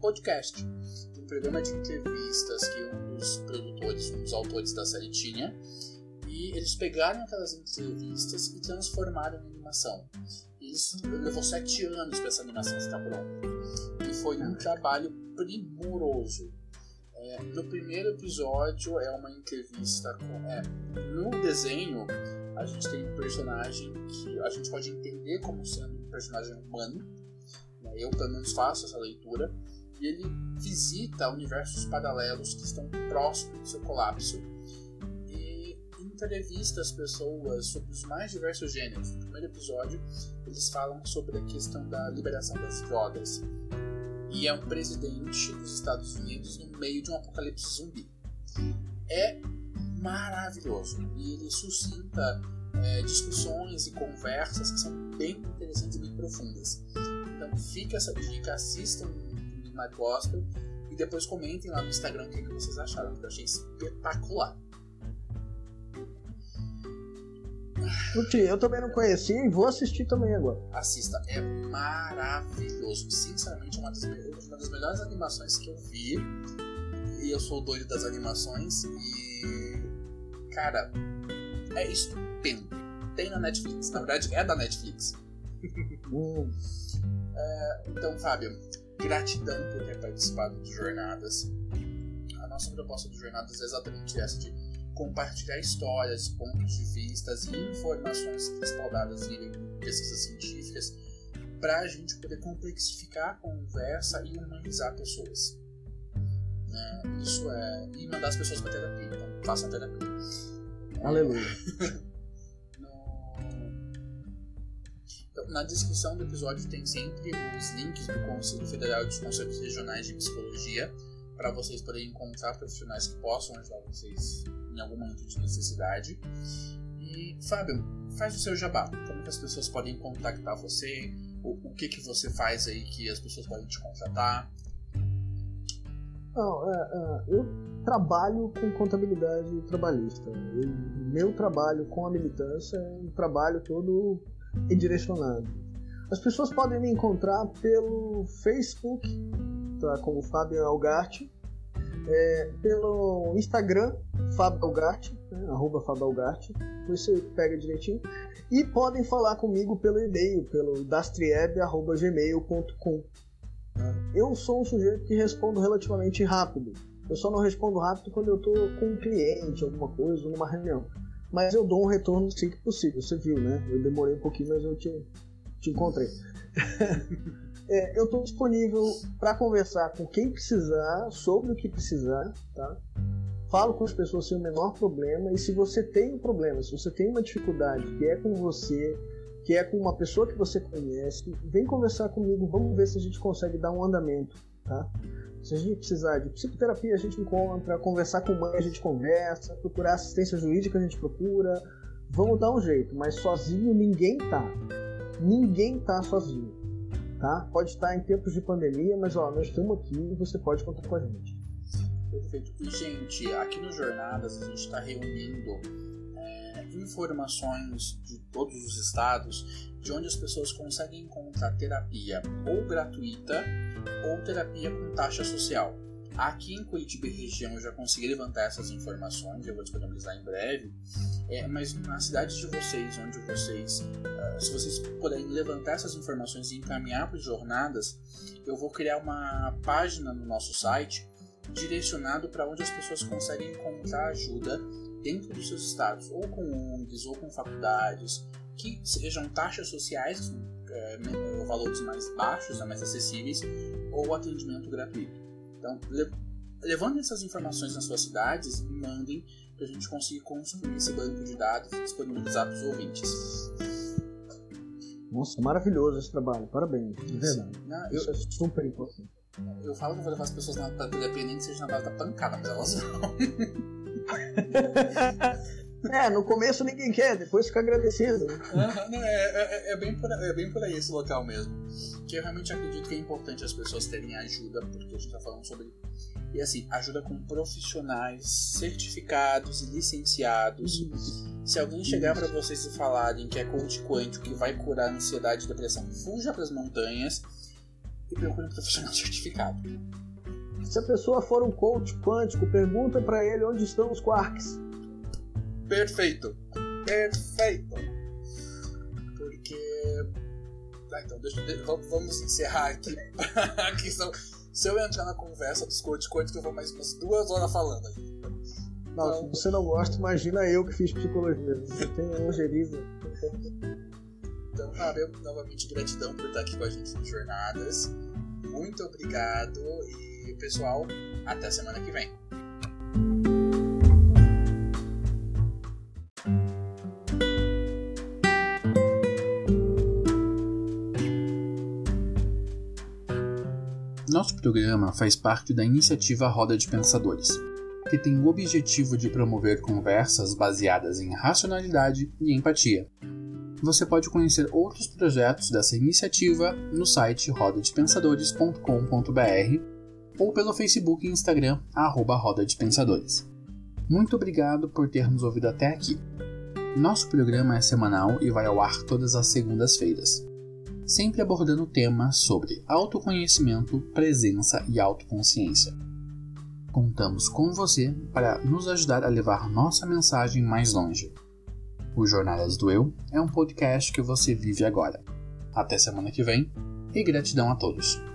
podcast, de um programa de entrevistas que um dos produtores, um dos autores da série tinha e eles pegaram aquelas entrevistas e transformaram em animação. Isso levou sete anos para essa animação estar pronta. E foi um trabalho primoroso. É, no primeiro episódio é uma entrevista com. É, no desenho, a gente tem um personagem que a gente pode entender como sendo um personagem humano. Né? Eu, pelo menos, faço essa leitura. E ele visita universos paralelos que estão próximos do seu colapso entrevista as pessoas sobre os mais diversos gêneros. No primeiro episódio, eles falam sobre a questão da liberação das drogas. E é um presidente dos Estados Unidos no meio de um apocalipse zumbi. É maravilhoso e ele suscita é, discussões e conversas que são bem interessantes e bem profundas. Então fica essa dica, assistam o Midnight Gospel e depois comentem lá no Instagram o que, que vocês acharam, porque eu achei espetacular. Curti, eu também não conhecia e vou assistir também agora. Assista, é maravilhoso. Sinceramente, é uma das, uma das melhores animações que eu vi. E eu sou doido das animações. E. Cara, é estupendo. Tem na Netflix. Na verdade, é da Netflix. Hum. é, então, Fábio, gratidão por ter participado de Jornadas. A nossa proposta de Jornadas é exatamente essa: de compartilhar histórias, pontos de vista e informações respaldadas em pesquisas científicas para a gente poder complexificar a conversa e humanizar pessoas. Né? Isso é. E mandar as pessoas para terapia. Então, façam terapia. Aleluia. Então, na descrição do episódio tem sempre os links do Conselho Federal e dos Conselhos Regionais de Psicologia para vocês poderem encontrar profissionais que possam ajudar vocês em algum momento de necessidade. E, Fábio, faz o seu jabá. Como que as pessoas podem contactar você? O, o que que você faz aí que as pessoas podem te contratar? Não, é, é, eu trabalho com contabilidade trabalhista. Eu, meu trabalho com a militância é um trabalho todo direcionado. As pessoas podem me encontrar pelo Facebook, tá, como Fábio Algarte, é, pelo Instagram, Fábio Algarte, né, arroba Fábio Algarte, você pega direitinho, e podem falar comigo pelo e-mail, pelo dastrieb.gmail.com. Eu sou um sujeito que respondo relativamente rápido. Eu só não respondo rápido quando eu estou com um cliente, alguma coisa, numa reunião. Mas eu dou um retorno assim que possível. Você viu, né? Eu demorei um pouquinho, mas eu te, te encontrei. é, eu estou disponível para conversar com quem precisar, sobre o que precisar, tá? Falo com as pessoas sem o menor problema. E se você tem um problema, se você tem uma dificuldade que é com você, que é com uma pessoa que você conhece, vem conversar comigo, vamos ver se a gente consegue dar um andamento, tá? Se a gente precisar de psicoterapia, a gente encontra, conversar com mãe, a gente conversa, procurar assistência jurídica, a gente procura. Vamos dar um jeito, mas sozinho ninguém tá. Ninguém tá sozinho, tá? Pode estar em tempos de pandemia, mas ó, nós estamos aqui e você pode contar com a gente. Perfeito. E, gente, aqui no Jornadas a gente está reunindo informações de todos os estados de onde as pessoas conseguem encontrar terapia ou gratuita ou terapia com taxa social. Aqui em Curitiba e região eu já consegui levantar essas informações, eu vou disponibilizar em breve. É, mas na cidade de vocês, onde vocês, uh, se vocês puderem levantar essas informações e encaminhar para jornadas, eu vou criar uma página no nosso site direcionado para onde as pessoas conseguem encontrar ajuda dentro dos seus estados, ou com ONGs ou com faculdades, que sejam taxas sociais, é, valores mais baixos, né, mais acessíveis, ou atendimento gratuito. Então, le levando essas informações nas suas cidades, mandem para a gente conseguir construir esse banco de dados e disponibilizar para os ouvintes. Nossa, maravilhoso esse trabalho, parabéns, de verdade. Não, eu, Isso é super importante. Eu falo que eu vou levar as pessoas na terapia, nem que seja na base da pancada, mas elas vão. É, no começo ninguém quer, depois fica agradecido. Uhum, não, é, é, é, bem por, é bem por aí esse local mesmo. Que eu realmente acredito que é importante as pessoas terem ajuda, porque a gente tá falando sobre. E assim, ajuda com profissionais certificados e licenciados. Se alguém chegar para vocês e falarem que é coach quântico que vai curar ansiedade e depressão, fuja para as montanhas e procure um profissional certificado. Se a pessoa for um coach quântico, pergunta para ele onde estão os quarks. Perfeito. Perfeito. Porque. Tá, então deixa, vamos encerrar aqui. aqui são, se eu entrar na conversa dos coach quânticos, eu vou mais umas duas horas falando aqui. Não, então... se você não gosta, imagina eu que fiz psicologia. Eu tenho ojeriza. Então, Fábio, novamente gratidão por estar aqui com a gente nas jornadas. Muito obrigado e e pessoal, até semana que vem. Nosso programa faz parte da iniciativa Roda de Pensadores, que tem o objetivo de promover conversas baseadas em racionalidade e empatia. Você pode conhecer outros projetos dessa iniciativa no site rodadepensadores.com.br ou pelo Facebook e Instagram, arroba Roda de Pensadores. Muito obrigado por ter nos ouvido até aqui. Nosso programa é semanal e vai ao ar todas as segundas-feiras, sempre abordando temas sobre autoconhecimento, presença e autoconsciência. Contamos com você para nos ajudar a levar nossa mensagem mais longe. O Jornadas do Eu é um podcast que você vive agora. Até semana que vem e gratidão a todos.